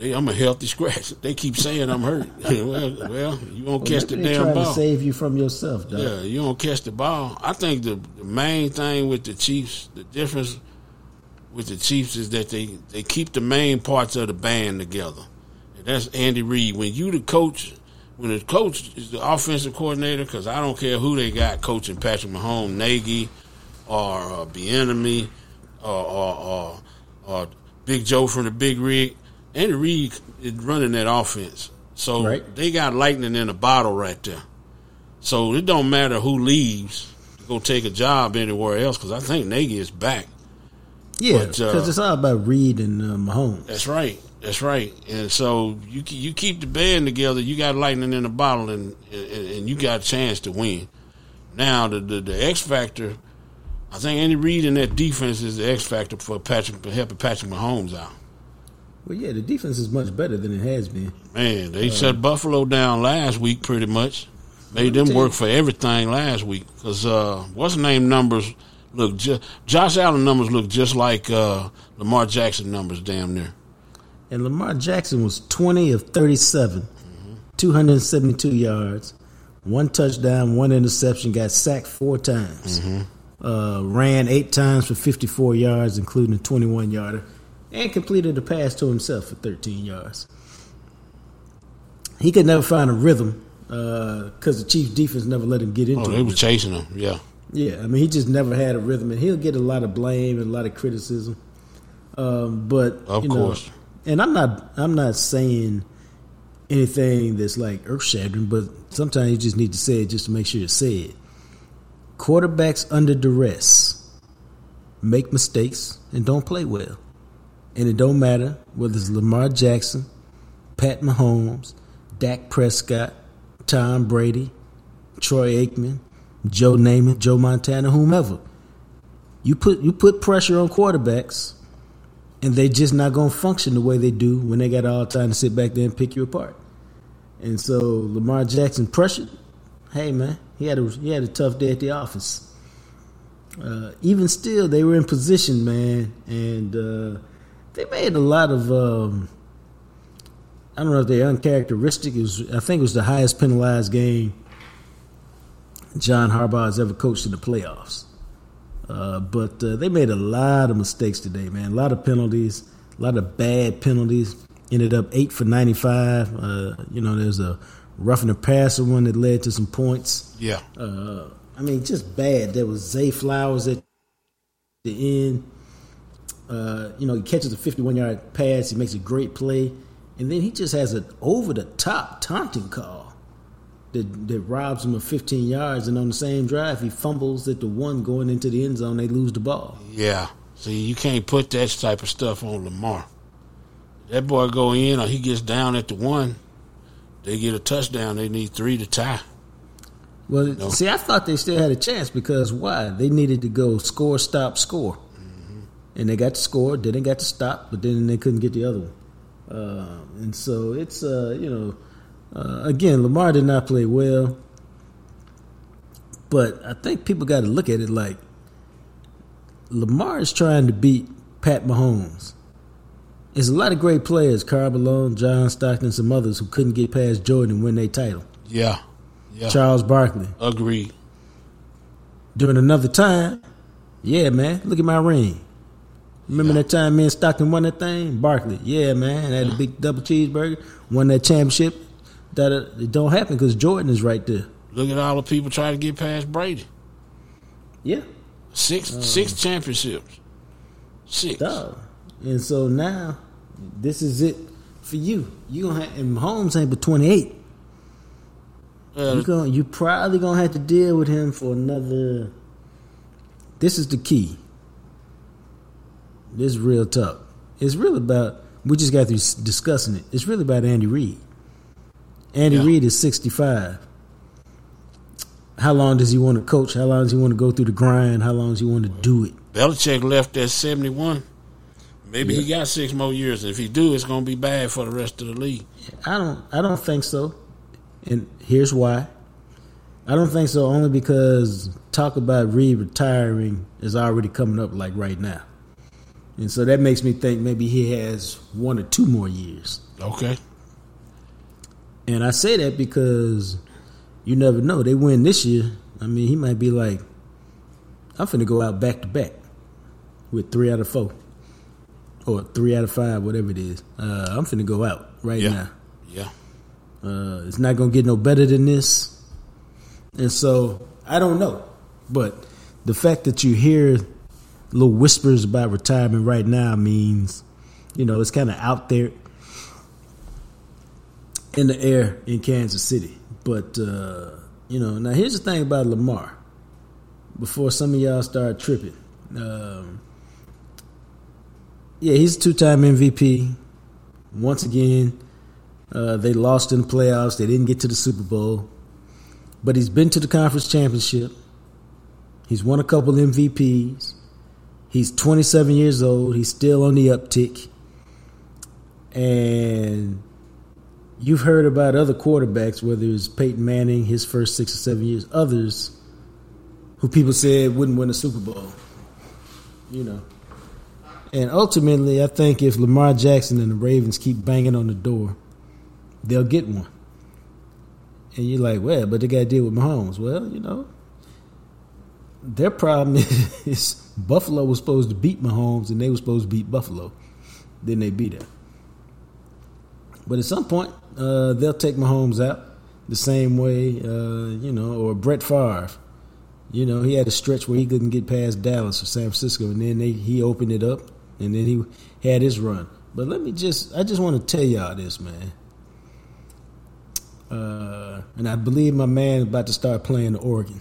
Speaker 2: I'm a healthy scratch. They keep saying I'm hurt. well, well, you won't catch the damn
Speaker 1: trying
Speaker 2: ball.
Speaker 1: to save you from yourself, dog.
Speaker 2: Yeah, you don't catch the ball. I think the, the main thing with the Chiefs, the difference with the Chiefs is that they, they keep the main parts of the band together. And that's Andy Reid. When you the coach, when the coach is the offensive coordinator, because I don't care who they got coaching Patrick Mahomes, Nagy, or uh, Bieniemy, or, or, or, or Big Joe from the Big Rig. Andy Reid is running that offense. So
Speaker 1: Right.
Speaker 2: they got lightning in a bottle right there. So it don't matter who leaves to go take a job anywhere else because I think Nagy is back.
Speaker 1: Yeah,
Speaker 2: But, uh,
Speaker 1: because it's all about Reid and uh, Mahomes.
Speaker 2: That's right. That's right. And so you you keep the band together. You got lightning in a bottle, and and, and you got a chance to win. Now the, the the X factor, I think Andy Reid in that defense is the X factor for Patrick for helping Patrick Mahomes out.
Speaker 1: Well, yeah, the defense is much better than it has been.
Speaker 2: Man, they shut Buffalo down last week pretty much. Made them work for everything last week because uh, what's the name numbers look just Josh Allen numbers look just like uh, Lamar Jackson numbers damn near.
Speaker 1: And Lamar Jackson was 20 of 37, 272 yards, one touchdown, one interception, got sacked four times. Uh, ran eight times for 54 yards, including a 21 yarder, and completed a pass to himself for 13 yards. He could never find a rhythm because the Chiefs' defense never let him get into
Speaker 2: Oh, they was chasing him. Yeah,
Speaker 1: Yeah, I mean, he just never had a rhythm, and he'll get a lot of blame and a lot of criticism. Um, but
Speaker 2: Of
Speaker 1: you know,
Speaker 2: course.
Speaker 1: and I'm not, I'm not saying anything that's like earth shattering, but sometimes you just need to say it just to make sure you say it. Quarterbacks under duress make mistakes and don't play well, and it don't matter whether it's Lamar Jackson, Pat Mahomes, Dak Prescott, Tom Brady, Troy Aikman, Joe Namath, Joe Montana, whomever. You put you put pressure on quarterbacks, and they just not gonna function the way they do when they got all time to sit back there and pick you apart. And so Lamar Jackson pressured. Hey man, he had a he had a tough day at the office. Uh, even still, they were in position, man, and uh, they made a lot of. Um, I don't know if they're uncharacteristic. It was, I think it was the highest penalized game John Harbaugh has ever coached in the playoffs. Uh, but uh, they made a lot of mistakes today, man. A lot of penalties, a lot of bad penalties. Ended up eight for ninety-five. Uh, you know, there's a roughing the passer one that led to some points.
Speaker 2: yeah.
Speaker 1: Uh, I mean, just bad. There was Zay Flowers at the end. Uh, you know, he catches a 51 yard pass. He makes a great play. And then he just has an over the top taunting call that, that robs him of 15 yards. And on the same drive, he fumbles at the one going into the end zone. They lose the ball.
Speaker 2: Yeah. See, you can't put that type of stuff on Lamar. That boy go in or he gets down at the one, they get a touchdown. They need three to tie.
Speaker 1: Well,
Speaker 2: No.
Speaker 1: see, I thought they still had a chance because why? They needed to go score, stop, score. And they got to score, then they got to stop, but then they couldn't get the other one. Uh, and so it's, uh, you know, uh, again, Lamar did not play well. But I think people got to look at it like Lamar is trying to beat Pat Mahomes. There's a lot of great players, Karl Malone, John Stockton, some others who couldn't get past Jordan and win their title.
Speaker 2: Yeah. Yeah.
Speaker 1: Charles Barkley.
Speaker 2: Agreed.
Speaker 1: During another time, yeah, man, look at my ring. Remember
Speaker 2: Yeah.
Speaker 1: that time me and Stockton won that thing? Barkley, yeah, man, had a big double cheeseburger, won that championship. That uh, it don't happen because Jordan is right there.
Speaker 2: Look at all the people trying to get past Brady.
Speaker 1: Yeah,
Speaker 2: Six six championships. Six.
Speaker 1: dog. And so now, this is it for you. You gonna have, and Mahomes ain't but twenty eight.
Speaker 2: Uh,
Speaker 1: You going you probably gonna have to deal with him for another. This is the key. This is real talk. It's really about. We just got through discussing it. It's really about Andy Reid. Andy
Speaker 2: Yeah.
Speaker 1: Reid is sixty five. How long does he want to coach? How long does he want to go through the grind? How long does he want to do it?
Speaker 2: Belichick left at seventy one. Maybe he got six more years. If he do, it's gonna be bad for the rest of the league.
Speaker 1: I don't. I don't think so. And here's why. I don't think so. Only because talk about Reid retiring is already coming up like right now.
Speaker 2: Yeah.
Speaker 1: And so it's you know, again, Lamar's trying to beat Pat Mahomes. It's a lot of great players, Karl Malone, John Stockton, some others who couldn't get past Jordan and win their title. And so that makes me think maybe he has one or two more years.
Speaker 2: Okay.
Speaker 1: And I say that because you never know. They win this year. I mean, he might be like, I'm finna go out back to back with three out of four. Or three out of five, whatever it is. Uh, I'm finna go out right
Speaker 2: Yeah.
Speaker 1: now.
Speaker 2: Yeah.
Speaker 1: Uh, it's not gonna get no better than this. And so I don't know, but the fact that you hear little whispers about retirement right now means, you know, it's kind of out there in the air in Kansas City. But uh, you know, now here's the thing about Lamar. Before some of y'all start tripping, um, yeah, he's a two-time MVP. Once again, uh, they lost in the playoffs. They didn't get to the Super Bowl, but he's been to the conference championship. He's won a couple MVPs. He's 27 years old. He's still on the uptick. And you've heard about other quarterbacks, whether it's Peyton Manning, his first six or seven years, others who people said wouldn't win a Super Bowl. You know. And ultimately, I think if Lamar Jackson and the Ravens keep banging on the door, they'll get one. And you're like, well, but they got to deal with Mahomes. Well, you know, their problem is Buffalo was supposed to beat Mahomes and they were supposed to beat Buffalo. Then they beat him. But at some point, uh, they'll take Mahomes out the same way, uh, you know, or Brett Favre. You know, he had a stretch where he couldn't get past Dallas or San Francisco, and then they, he opened it up, and then he had his run. But let me just, I just want to tell y'all this, man. Uh, and I believe my man about to start playing the organ.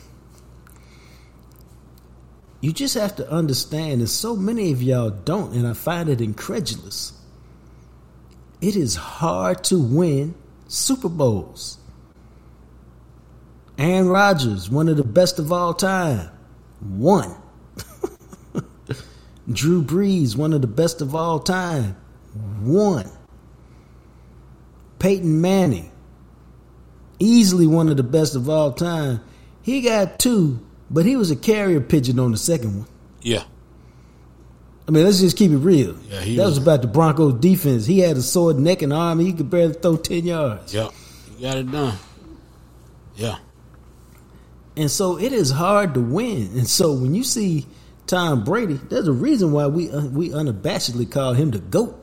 Speaker 1: You just have to understand, and so many of y'all don't, and I find it incredulous. It is hard to win Super Bowls. Aaron Rodgers, one of the best of all time, won. Drew Brees, one of the best of all time, won. Peyton Manning, easily one of the best of all time. He got two, but he was a carrier pigeon on the second one.
Speaker 2: Yeah.
Speaker 1: I mean, let's just keep it real.
Speaker 2: Yeah, he
Speaker 1: that was,
Speaker 2: was-
Speaker 1: about the Broncos defense. He had a sword neck and arm. He could barely throw 10 yards.
Speaker 2: Yeah. You got it done. Yeah.
Speaker 1: And so it is hard to win. And so when you see Tom Brady, there's a reason why we uh, we unabashedly call him the GOAT.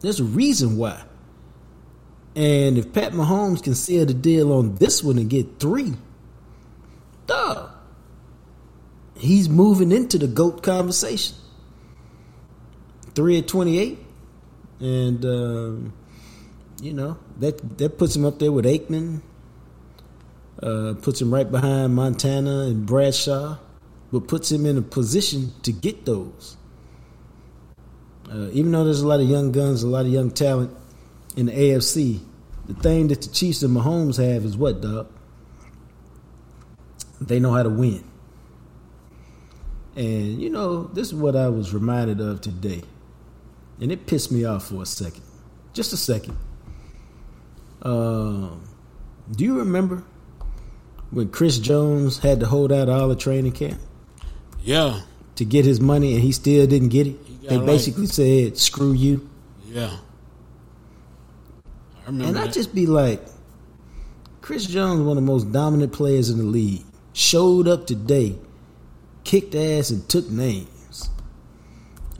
Speaker 1: There's a reason why. And if Pat Mahomes can seal the deal on this one and get three, dog, he's moving into the GOAT conversation. Three at 28. And, um, you know, that, that puts him up there with Aikman, uh, puts him right behind Montana and Bradshaw, but puts him in a position to get those. Uh, even though there's a lot of young guns, a lot of young talent in the AFC, the thing that the Chiefs and Mahomes have is what, dog? They know how to win. And, you know, this is what I was reminded of today. And it pissed me off for a second. Just a second. Um, do you remember when Chris Jones had to hold out all the training camp
Speaker 2: Yeah.
Speaker 1: to get his money and he still didn't get it? They
Speaker 2: like-
Speaker 1: basically said, screw you.
Speaker 2: Yeah. I remember
Speaker 1: And I
Speaker 2: that.
Speaker 1: just be like, Chris Jones, one of the most dominant players in the league, showed up today, kicked ass, and took names.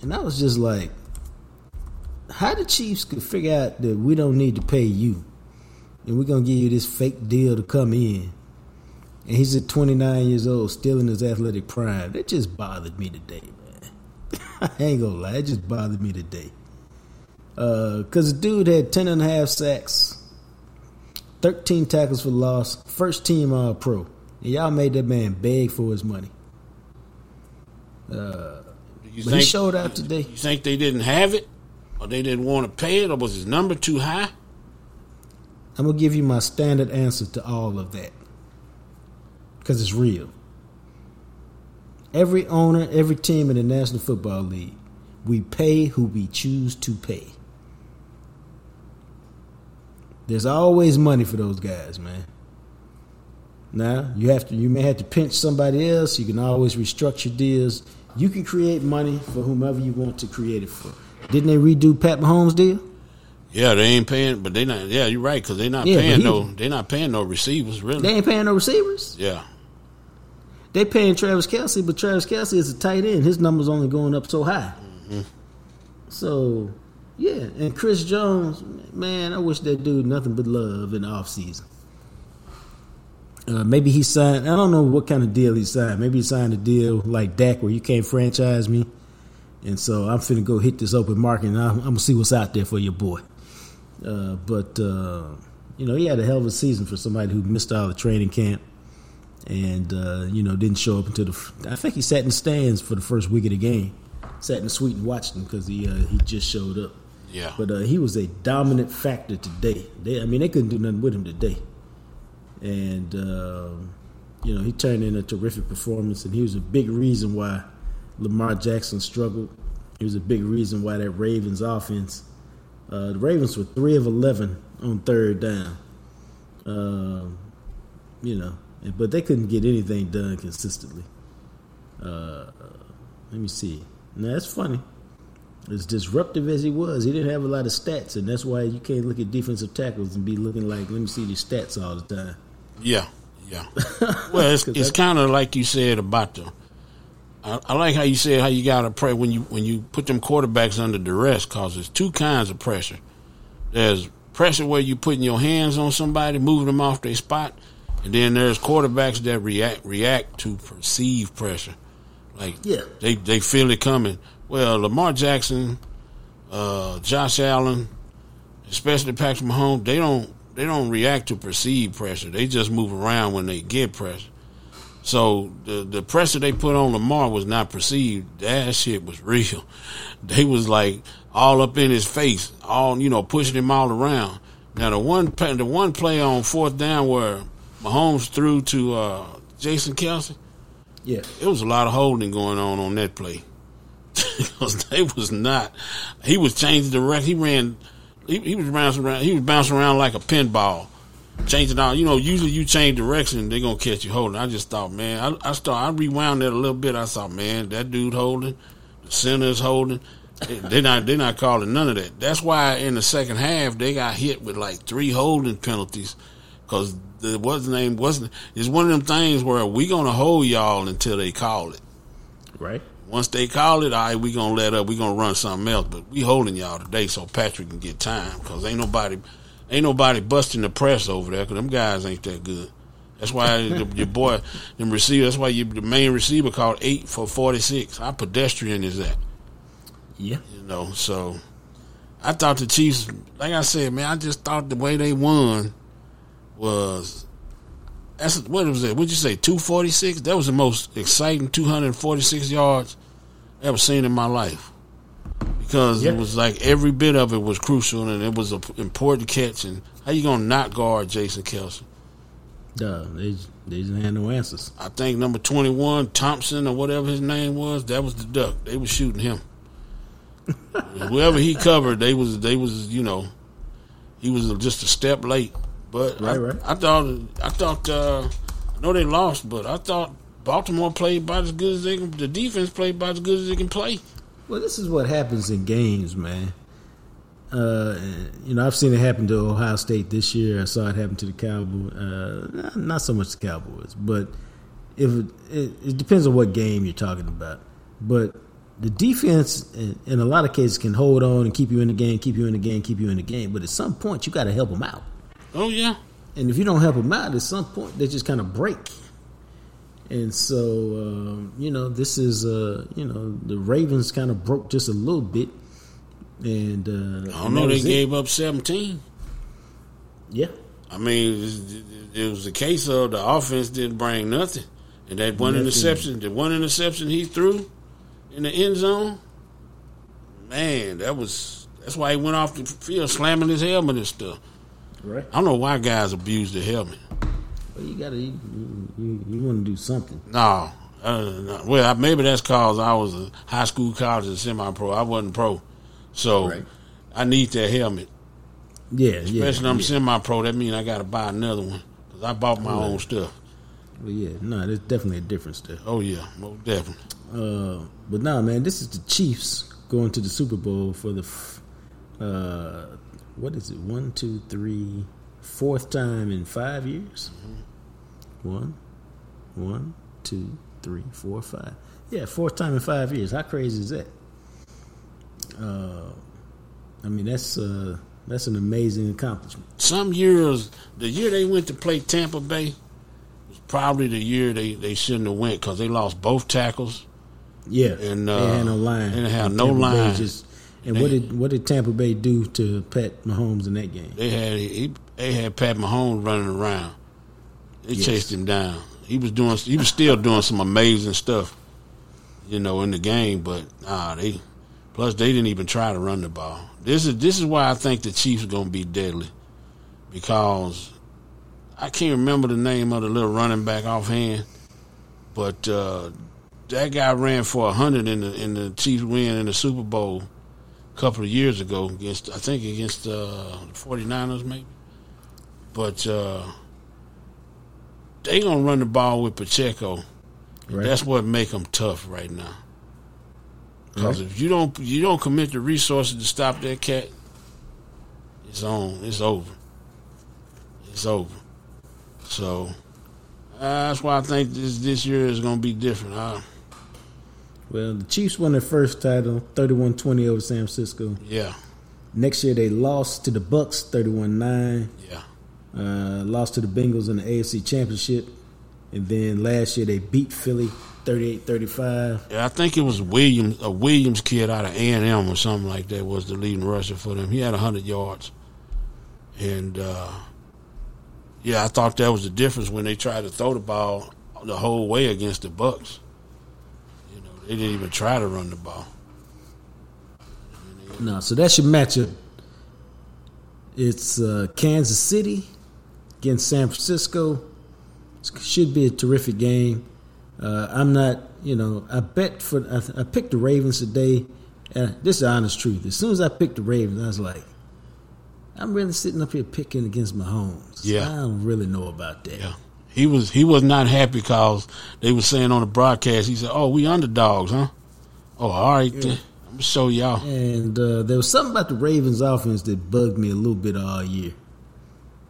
Speaker 1: And I was just like, how the Chiefs could figure out that we don't need to pay you, and we're gonna give you this fake deal to come in. And he's at 29 years old, still in his athletic prime. That just bothered me today, man. I ain't gonna lie, it just bothered me today. Uh, because the dude had 10 and a half sacks, 13 tackles for loss, first team All Pro. And y'all made that man beg for his money.
Speaker 2: you
Speaker 1: But he showed out today.
Speaker 2: You think they didn't have it? Or they didn't want to pay it? Or was his number too high?
Speaker 1: I'm going to give you my standard answer to all of that. Because it's real. Every owner, every team in the National Football League, we pay who we choose to pay. There's always money for those guys, man. Now you have to. You may have to pinch somebody else. You can always restructure deals. You can create money for whomever you want to create it for. Didn't they redo Pat Mahomes' deal?
Speaker 2: Yeah, they ain't paying, but they not. Yeah, you're right because they not
Speaker 1: Yeah,
Speaker 2: paying
Speaker 1: he-
Speaker 2: no. They not paying no receivers really.
Speaker 1: They ain't paying no receivers.
Speaker 2: yeah,
Speaker 1: They paying Travis Kelce, but Travis Kelce is a tight end. His numbers only going up so high. Mm-hmm. So, yeah, and Chris Jones, man, I wish that dude nothing but love in the offseason. Uh, maybe he signed. I don't know what kind of deal he signed. Maybe he signed a deal like Dak where you can't franchise me, and so I'm finna go hit this open market and I'm, I'm gonna see what's out there for your boy. Uh, but uh, you know, he had a hell of a season for somebody who missed all the training camp and uh, you know didn't show up until the. I think he sat in the stands for the first week of the game, sat in the suite and watched him because he uh, he just showed up.
Speaker 2: yeah.
Speaker 1: But uh, he was a dominant factor today. They, I mean, they couldn't do nothing with him today, and uh, you know he turned in a terrific performance, and he was a big reason why Lamar Jackson struggled. He was a big reason why that Ravens offense. Uh, the Ravens were three of eleven on third down. Um, you know, but they couldn't get anything done consistently. Uh, let me see. Now that's funny. As disruptive as he was, he didn't have a lot of stats, and that's why you can't look at defensive tackles and be looking like, let me see these stats all the time.
Speaker 2: Yeah, yeah. Well, it's, it's kind of like you said about the. I, I like how you said how you got to pray when you when you put them quarterbacks under duress because there's two kinds of pressure. There's pressure where you putting your hands on somebody, moving them off their spot, and then there's quarterbacks that react react to perceived pressure, like
Speaker 1: Yeah.
Speaker 2: they they feel it coming. Well, Lamar Jackson, uh, Josh Allen, especially Patrick Mahomes, they don't they don't react to perceived pressure. They just move around when they get pressure. So the the pressure they put on Lamar was not perceived. That shit was real. They was like all up in his face, all you know, pushing him all around. Now the one play, the one play on fourth down where Mahomes threw to uh, Jason Kelce,
Speaker 1: Yeah,
Speaker 2: it was a lot of holding going on on that play. Because they was not. He was changing the direction. He ran. He, he was bouncing around. He was bouncing around like a pinball, changing out. You know, usually you change direction, they're gonna catch you holding. I just thought, man, I, I start. I rewound that a little bit. I thought, man, that dude holding, the center is holding. They- They're not. They're not calling none of that. That's why in the second half they got hit with like three holding penalties because the what's name wasn't. It's one of them things where we gonna hold y'all until they call it.
Speaker 1: right.
Speaker 2: Once they call it, all right, we gonna let up. We gonna run something else. But we holding y'all today so Patrick can get time because ain't nobody, ain't nobody busting the press over there because them guys ain't that good. That's why the, your boy, them receiver. That's why you, the main receiver called eight for forty six. How pedestrian is that?
Speaker 1: Yeah,
Speaker 2: You know, so I thought the Chiefs, like I said, man, I just thought the way they won was that's what was it? What'd you say? Two forty six. That was the most exciting two hundred forty six yards I ever seen in my life because
Speaker 1: Yeah.
Speaker 2: it was like every bit of it was crucial and it was an important catch. And how you gonna not guard Jason Kelce?
Speaker 1: Duh, they they didn't have no answers.
Speaker 2: I think number twenty one Thompson or whatever his name was. That was the duck. They was shooting him. Whoever he covered, they was they was you know, he was just a step late. But I,
Speaker 1: Right, right.
Speaker 2: I thought I thought uh, I know they lost, but I thought Baltimore played about as good as they can. The defense played about as good as they can play.
Speaker 1: Well, this is what happens in games, man. Uh, you know, I've seen it happen to Ohio State this year. I saw it happen to the Cowboys. Uh, not so much the Cowboys, but if it, it, it depends on what game you're talking about. But the defense, in, in a lot of cases, can hold on and keep you in the game, keep you in the game, keep you in the game. But at some point, you got to help them out.
Speaker 2: Oh yeah,
Speaker 1: And if you don't help them out, at some point they just kind of break. And so, um, you know, this is, uh, you know, the Ravens kind of broke just a little bit. And uh,
Speaker 2: I don't know. They
Speaker 1: it.
Speaker 2: gave up seventeen.
Speaker 1: yeah,
Speaker 2: I mean, it was- it was a case of the offense didn't bring nothing, and that one
Speaker 1: Nothing.
Speaker 2: interception, the one interception he threw in the end zone, man, that was that's why he went off the field slamming his helmet and stuff.
Speaker 1: Right.
Speaker 2: I don't know why guys abuse the helmet.
Speaker 1: Well, you gotta, you, you, you want to do something.
Speaker 2: No, uh, well, I- maybe that's cause I was a high school, college, and semi-pro. I wasn't pro, so
Speaker 1: Right.
Speaker 2: I need that helmet.
Speaker 1: Yeah, yeah.
Speaker 2: Especially I'm
Speaker 1: yeah.
Speaker 2: semi-pro. That means I got to buy another one because I bought my own stuff.
Speaker 1: Well, yeah, no, there's definitely a difference there.
Speaker 2: Oh yeah, most definitely.
Speaker 1: Uh, but nah, man, this is the Chiefs going to the Super Bowl for the f- uh, what is it? One, two, three, fourth time in five years. One, one, two, three, four, five. Yeah, fourth time in five years. How crazy is that? Uh, I mean, that's uh, that's an amazing accomplishment.
Speaker 2: Some years, the year they went to play Tampa Bay was probably the year they, they shouldn't have went because they lost both tackles.
Speaker 1: Yeah,
Speaker 2: And,
Speaker 1: they
Speaker 2: uh,
Speaker 1: had no line.
Speaker 2: they had no
Speaker 1: Tampa Bay
Speaker 2: line.
Speaker 1: Just, and
Speaker 2: They-
Speaker 1: what did what did Tampa Bay do to Pat Mahomes in that game?
Speaker 2: They had he, they had Pat Mahomes running around. They
Speaker 1: Yes.
Speaker 2: chased him down. He was doing he was still doing some amazing stuff, you know, in the game. But nah, they plus they didn't even try to run the ball. This is this is why I think the Chiefs are going to be deadly because I can't remember the name of the little running back offhand, but uh, that guy ran for hundred in the in the Chiefs win in the Super Bowl a couple of years ago against I think against uh, the 49ers maybe. But uh, they gonna run the ball with Pacheco.
Speaker 1: Right.
Speaker 2: That's what make them tough right now. Because
Speaker 1: Right.
Speaker 2: if you don't you don't commit the resources to stop that cat, it's on. It's over. It's over. So uh, that's why I think this this year is gonna be different. Uh,
Speaker 1: Well, the Chiefs won their first title, 31-20 over San Francisco.
Speaker 2: yeah,
Speaker 1: Next year they lost to the Bucks, 31-9.
Speaker 2: yeah.
Speaker 1: Uh, lost to the Bengals in the AFC Championship. And then last year they beat Philly 38-35.
Speaker 2: Yeah, I think it was Williams, a Williams kid out of A and M or something like that was the leading rusher for them. He had hundred yards, and uh, yeah, I thought that was the difference when they tried to throw the ball the whole way against the Bucks. They didn't even try to run the ball.
Speaker 1: No, so that's your matchup. It's uh, Kansas City against San Francisco. It should be a terrific game. Uh, I'm not, you know, I bet for I, I picked the Ravens today. And this is the honest truth. As soon as I picked the Ravens, I was like, I'm really sitting up here picking against Mahomes.
Speaker 2: Yeah.
Speaker 1: I don't really know about that.
Speaker 2: Yeah, he was he was not happy because they were saying on the broadcast. He said, "Oh, we underdogs, huh? Oh, all right, then. I'm gonna show y'all."
Speaker 1: And uh, there was something about the Ravens offense that bugged me a little bit all year.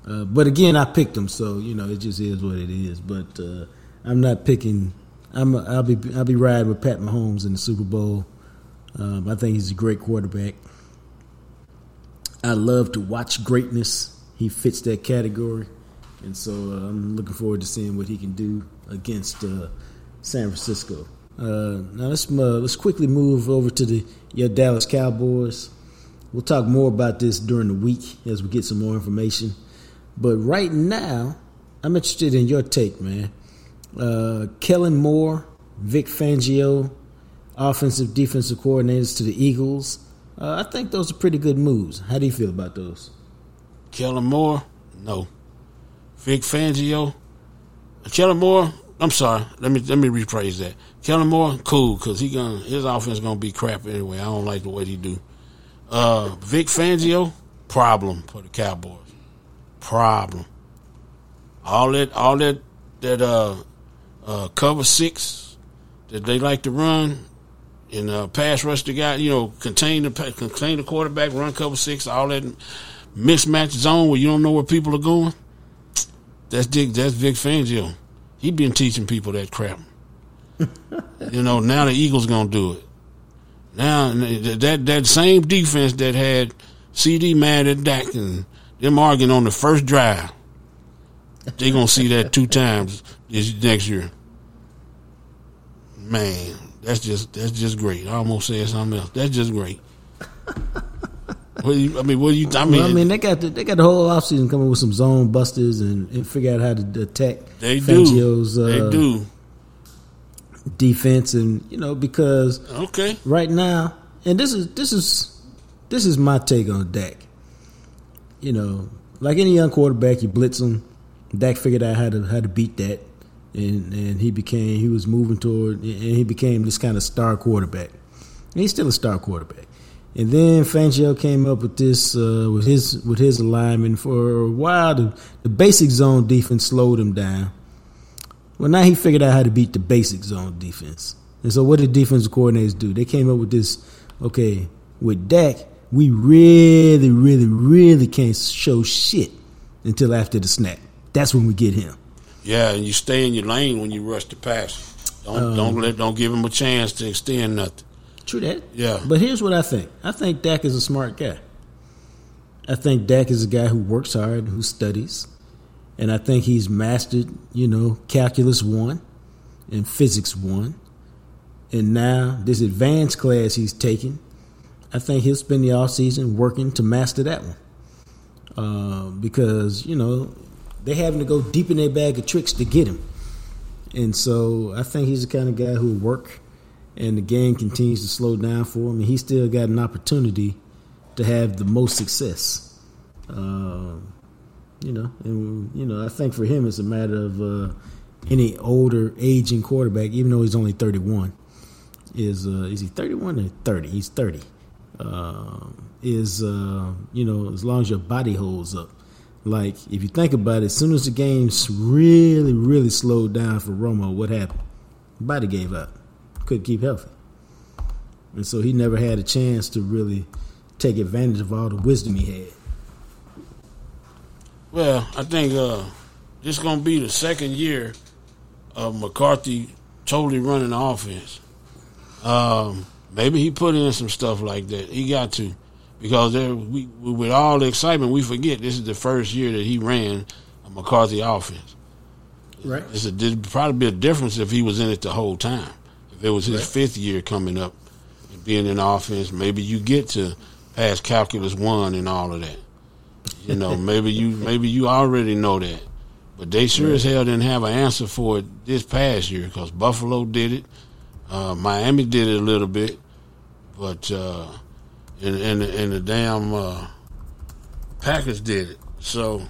Speaker 1: Uh, but again, I picked them, so you know it just is what it is. But uh, I'm not picking. I'm. I'll be. I'll be riding with Pat Mahomes in the Super Bowl. Um, I think he's a great quarterback. I love to watch greatness. He fits that category, and so uh, I'm looking forward to seeing what he can do against uh, San Francisco. Uh, now let's uh, let's quickly move over to the your Dallas Cowboys. We'll talk more about this during the week as we get some more information. But right now, I'm interested in your take, man. Uh, Kellen Moore, Vic Fangio, offensive defensive coordinators to the Eagles. Uh, I think those are pretty good moves. How do you feel about those?
Speaker 2: Kellen Moore, no. Vic Fangio, Kellen Moore. I'm sorry. Let me let me rephrase that. Kellen Moore, cool, because he gonna his offense gonna be crap anyway. I don't like the way he do. Uh, Vic Fangio, problem for the Cowboys. Problem. All that all that that uh uh cover six that they like to run and uh, pass rush the guy, you know, contain the contain the quarterback, run cover six, all that mismatch zone where you don't know where people are going. That's Dick. That's Vic Fangio. He been teaching people that crap. you know, now the Eagles gonna do it. Now that that same defense that had CD mad at Dak and them arguing on the first drive, they gonna see that two times this next year. Man, that's just that's just great. I almost said something else. That's just great. what you, I mean, what do you? I mean,
Speaker 1: Well, I mean, they got the, they got the whole offseason coming with some zone busters and, and figure out how to attack
Speaker 2: they do.
Speaker 1: Fangio's uh,
Speaker 2: they do.
Speaker 1: defense, and you know because
Speaker 2: Okay.
Speaker 1: right now, and this is this is this is my take on Dak. You know, like any young quarterback, you blitz him. Dak figured out how to how to beat that, and and he became he was moving toward and he became this kind of star quarterback. And he's still a star quarterback. And then Fangio came up with this uh, with his with his alignment for a while. The, the basic zone defense slowed him down, Well, now he figured out how to beat the basic zone defense. And so, what did defensive coordinators do? They came up with this. Okay, with Dak, we really, really, really can't show shit until after the snap. That's when we get him.
Speaker 2: Yeah, and you stay in your lane when you rush the pass. Don't um, don't let don't give him a chance to extend nothing.
Speaker 1: True that.
Speaker 2: Yeah.
Speaker 1: But here's what I think. I think Dak is a smart guy. I think Dak is a guy who works hard, who studies, and I think he's mastered, you know, calculus one and physics one. And now this advanced class he's taking, I think he'll spend the off season working to master that one. Uh, because, you know, they're having to go deep in their bag of tricks to get him. And so I think he's the kind of guy who will work and the game continues to slow down for him and he still got an opportunity to have the most success. Uh, you know, and you know, I think for him it's a matter of uh, any older aging quarterback, even though he's only thirty one. Is uh, is he thirty one or thirty? He's thirty. Uh, is uh, you know, as long as your body holds up. Like if you think about it, as soon as the game's really, really slowed down for Romo, what happened? Body gave up. Couldn't keep healthy. And so he never had a chance to really take advantage of all the wisdom he had.
Speaker 2: Well, I think uh, this is going to be the second year of McCarthy totally running the offense. Um, maybe he put in some stuff like that. He got to because there, we, with all the excitement, we forget this is the first year that he ran a McCarthy offense.
Speaker 1: Right.
Speaker 2: It's a, there'd probably be a difference if he was in it the whole time. If it was his fifth year coming up and being in offense, maybe you get to pass calculus one and all of that. You know, maybe you maybe you already know that, but they sure as hell didn't have an answer for it this past year because Buffalo did it, uh, Miami did it a little bit, but uh, and and and the damn uh, Packers did it. So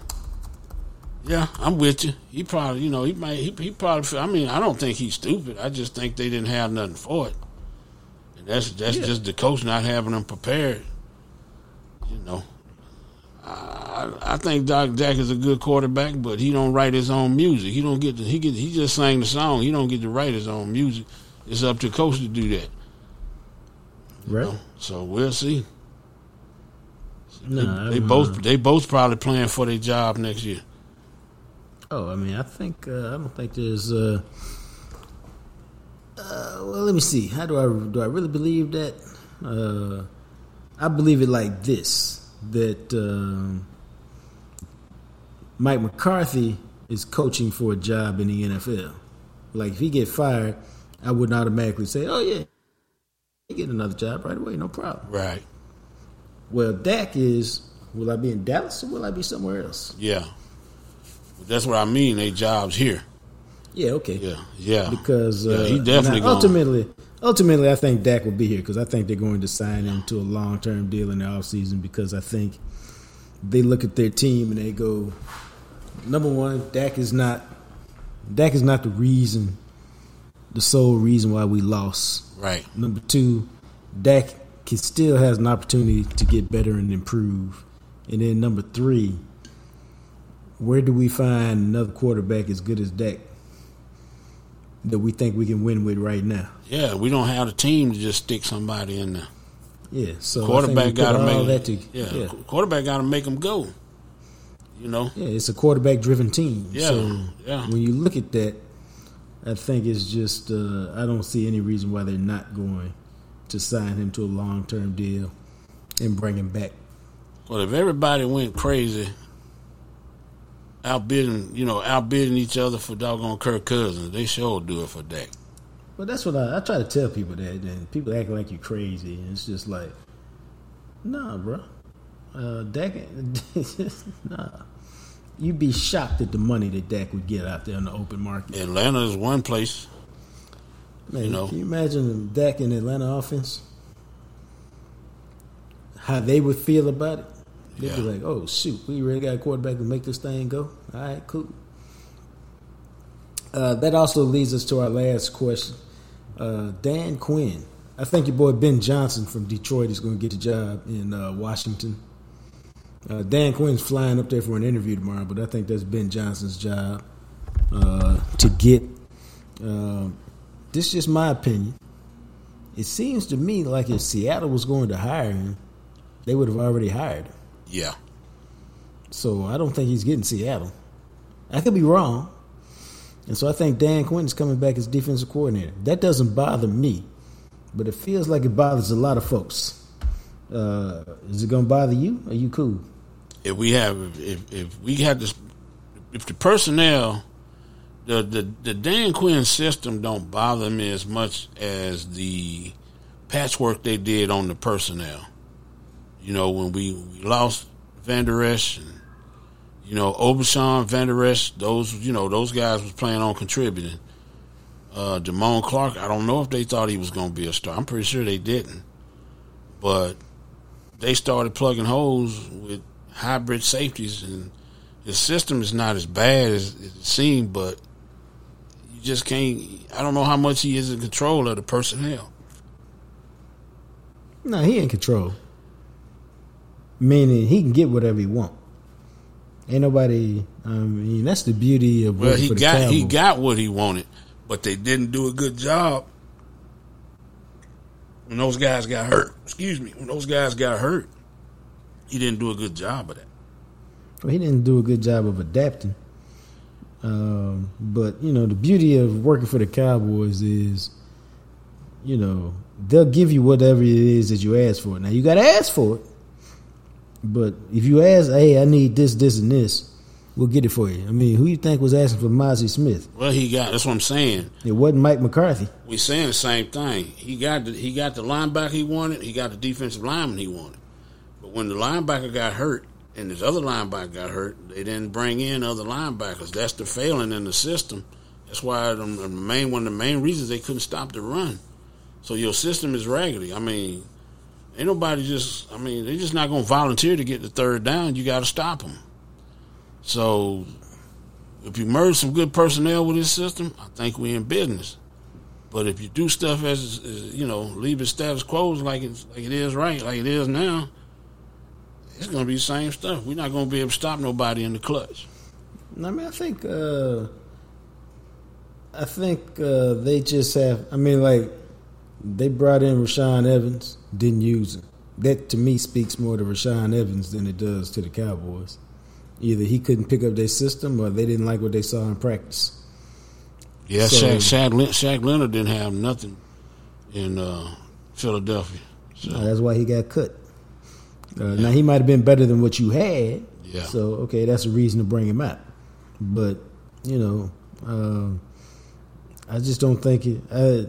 Speaker 2: yeah, I'm with you. He probably, you know, he might, he, he probably. I mean, I don't think he's stupid. I just think they didn't have nothing for it, and that's that's yeah. just the coach not having them prepared. You know, I, I think Doc Jack is a good quarterback, but he don't write his own music. He don't get to, he get he just sang the song. He don't get to write his own music. It's up to coach to do that.
Speaker 1: Right. Know?
Speaker 2: So we'll see.
Speaker 1: No,
Speaker 2: they, they both they both probably playing for their job next year.
Speaker 1: Oh, I mean, I think uh, I don't think there's. Uh, uh, well, let me see. How do I do? I really believe that. Uh, I believe it like this that um, Mike McCarthy is coaching for a job in the NFL. Like if he get fired, I wouldn't automatically say, "Oh yeah, he get another job right away, no problem."
Speaker 2: Right.
Speaker 1: Well, Dak is. Will I be in Dallas or will I be somewhere else?
Speaker 2: Yeah, that's what I mean. They jobs here.
Speaker 1: Yeah. Okay.
Speaker 2: Yeah. Yeah.
Speaker 1: Because uh,
Speaker 2: yeah, he definitely
Speaker 1: ultimately, ultimately, I think Dak will be here because I think they're going to sign him to a long term deal in the offseason because I think they look at their team and they go, number one, Dak is not Dak is not the reason, the sole reason why we lost.
Speaker 2: Right.
Speaker 1: Number two, Dak can still has an opportunity to get better and improve. And then number three, where do we find another quarterback as good as Dak? that we think we can win with right now.
Speaker 2: Yeah, we don't have a team to just stick somebody in there.
Speaker 1: Yeah, so
Speaker 2: quarterback got to make
Speaker 1: that to,
Speaker 2: yeah, yeah. quarterback got to make them go. You know,
Speaker 1: yeah, it's a quarterback driven team.
Speaker 2: Yeah,
Speaker 1: so
Speaker 2: yeah.
Speaker 1: When you look at that, I think it's just uh, I don't see any reason why they're not going to sign him to a long term deal and bring him back.
Speaker 2: Well, if everybody went crazy outbidding, you know, outbidding each other for doggone Kirk Cousins. They sure do it for Dak.
Speaker 1: Well, that's what I, I try to tell people that, and people act like you're crazy, and it's just like, nah, bro, uh, Dak, nah. You'd be shocked at the money that Dak would get out there in the open market.
Speaker 2: Atlanta is one place.
Speaker 1: Man,
Speaker 2: you know,
Speaker 1: can you imagine Dak in Atlanta offense? How they would feel about it? They'd yeah. be like, "Oh shoot, we really got a quarterback to make this thing go." All right, cool. Uh, that also leads us to our last question. Uh, Dan Quinn, I think your boy Ben Johnson from Detroit is going to get the job in uh, Washington. Uh, Dan Quinn's flying up there for an interview tomorrow, but I think that's Ben Johnson's job. uh, to get. Uh, this is just my opinion. It seems to me like if Seattle was going to hire him, they would have already hired him.
Speaker 2: Yeah.
Speaker 1: So I don't think he's getting Seattle. I could be wrong. And so I think Dan Quinn is coming back as defensive coordinator. That doesn't bother me, but it feels like it bothers a lot of folks. Uh, is it going to bother you? Are you cool?
Speaker 2: If we have, if if we had this, if the personnel, the the the Dan Quinn system don't bother me as much as the patchwork they did on the personnel. You know, when we, we lost Van and you know, Obershon, Van those, you know, those guys was planning on contributing. Uh, Damone Clark, I don't know if they thought he was going to be a star. I'm pretty sure they didn't. But they started plugging holes with hybrid safeties, and the system is not as bad as it seemed, but you just can't. I don't know how much he is in control of the personnel.
Speaker 1: No, he in control. Meaning he can get whatever he want. Ain't nobody. I mean, that's the beauty of
Speaker 2: Well, he
Speaker 1: for the
Speaker 2: got he got what he wanted, but they didn't do a good job when those guys got hurt. Excuse me, when those guys got hurt, he didn't do a good job of that.
Speaker 1: Well, he didn't do a good job of adapting. Um, but you know, the beauty of working for the Cowboys is, you know, they'll give you whatever it is that you ask for. Now you got to ask for it. But if you ask, hey, I need this, this, and this, we'll get it for you. I mean, who you think was asking for Mazi Smith?
Speaker 2: Well, he got. That's what I'm saying.
Speaker 1: It wasn't Mike McCarthy.
Speaker 2: We saying the same thing. He got the, he got the linebacker he wanted. He got the defensive lineman he wanted. But when the linebacker got hurt and this other linebacker got hurt, they didn't bring in other linebackers. That's the failing in the system. That's why the main one of the main reasons they couldn't stop the run. So your system is raggedy. I mean, ain't nobody just. I mean, they're just not going to volunteer to get the third down. You got to stop them. So if you merge some good personnel with this system, I think we're in business. But if you do stuff as, as you know, leave it status quo like it's like it is right, like it is now, it's going to be the same stuff. We're not going to be able to stop nobody in the clutch.
Speaker 1: I mean, I think, uh, I think uh, they just have. I mean, like they brought in Rashaan Evans, didn't use him. That to me speaks more to Rashaan Evans than it does to the Cowboys. Either he couldn't pick up their system, or they didn't like what they saw in practice.
Speaker 2: Yeah,
Speaker 1: So-
Speaker 2: Shaq, Shaq, Lin- Shaq Leonard didn't have nothing in uh, Philadelphia. So,
Speaker 1: that's why he got cut. Uh, Now he might have been better than what you had.
Speaker 2: Yeah.
Speaker 1: So okay, that's a reason to bring him out. But you know, um, I just don't think it. I,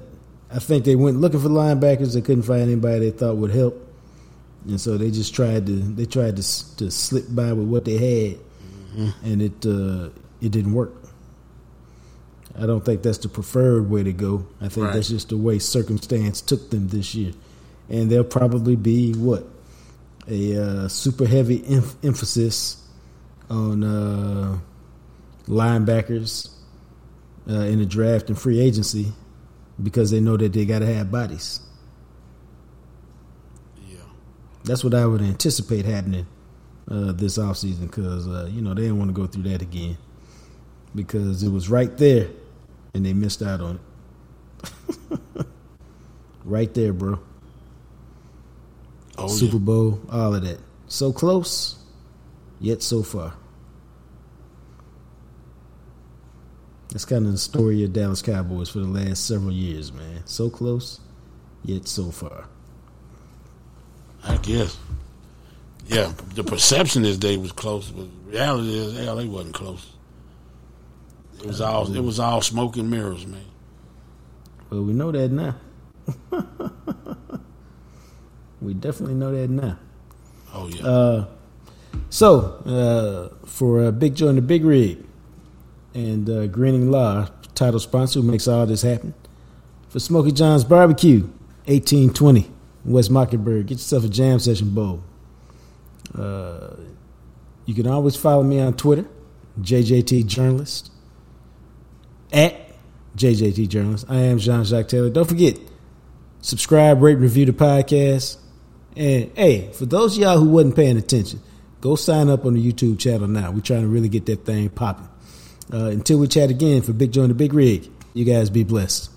Speaker 1: I think they went looking for linebackers. They couldn't find anybody they thought would help, and so they just tried to. They tried to to slip by with what they had, and it uh, it didn't work. I don't think that's the preferred way to go. I think
Speaker 2: Right.
Speaker 1: that's just the way circumstance took them this year, and they'll probably be what a uh, super heavy em- emphasis on uh, linebackers uh, in the draft and free agency because they know that they got to have bodies.
Speaker 2: yeah.
Speaker 1: That's what I would anticipate happening uh, this offseason because, uh, you know, they didn't want to go through that again because it was right there and they missed out on it. right there, bro.
Speaker 2: Oh,
Speaker 1: Super
Speaker 2: yeah.
Speaker 1: Bowl, all of that. So close, yet so far. That's kind of the story of Dallas Cowboys for the last several years, man. So close, yet so far.
Speaker 2: I guess. Yeah, the perception is they was close, but reality is hell they wasn't close. It was all it was all smoke and mirrors, man.
Speaker 1: Well, we know that now. we definitely know that now.
Speaker 2: Oh yeah.
Speaker 1: Uh, so, uh, for uh, Big Joe and the Big Rig and uh, Greening Law, title sponsor who makes all this happen, for Smoky John's Barbecue, 1820 West Mockingbird, get yourself a jam session bowl. Uh, you can always follow me on Twitter, JJT Journalist, at JJT Journalist. I am Jean Jacques Taylor. Don't forget, subscribe, rate, review the podcast. And hey, for those of y'all who wasn't paying attention, go sign up on the YouTube channel now. We're trying to really get that thing popping. Uh, until we chat again for Big Joe and the Big Rig, you guys be blessed.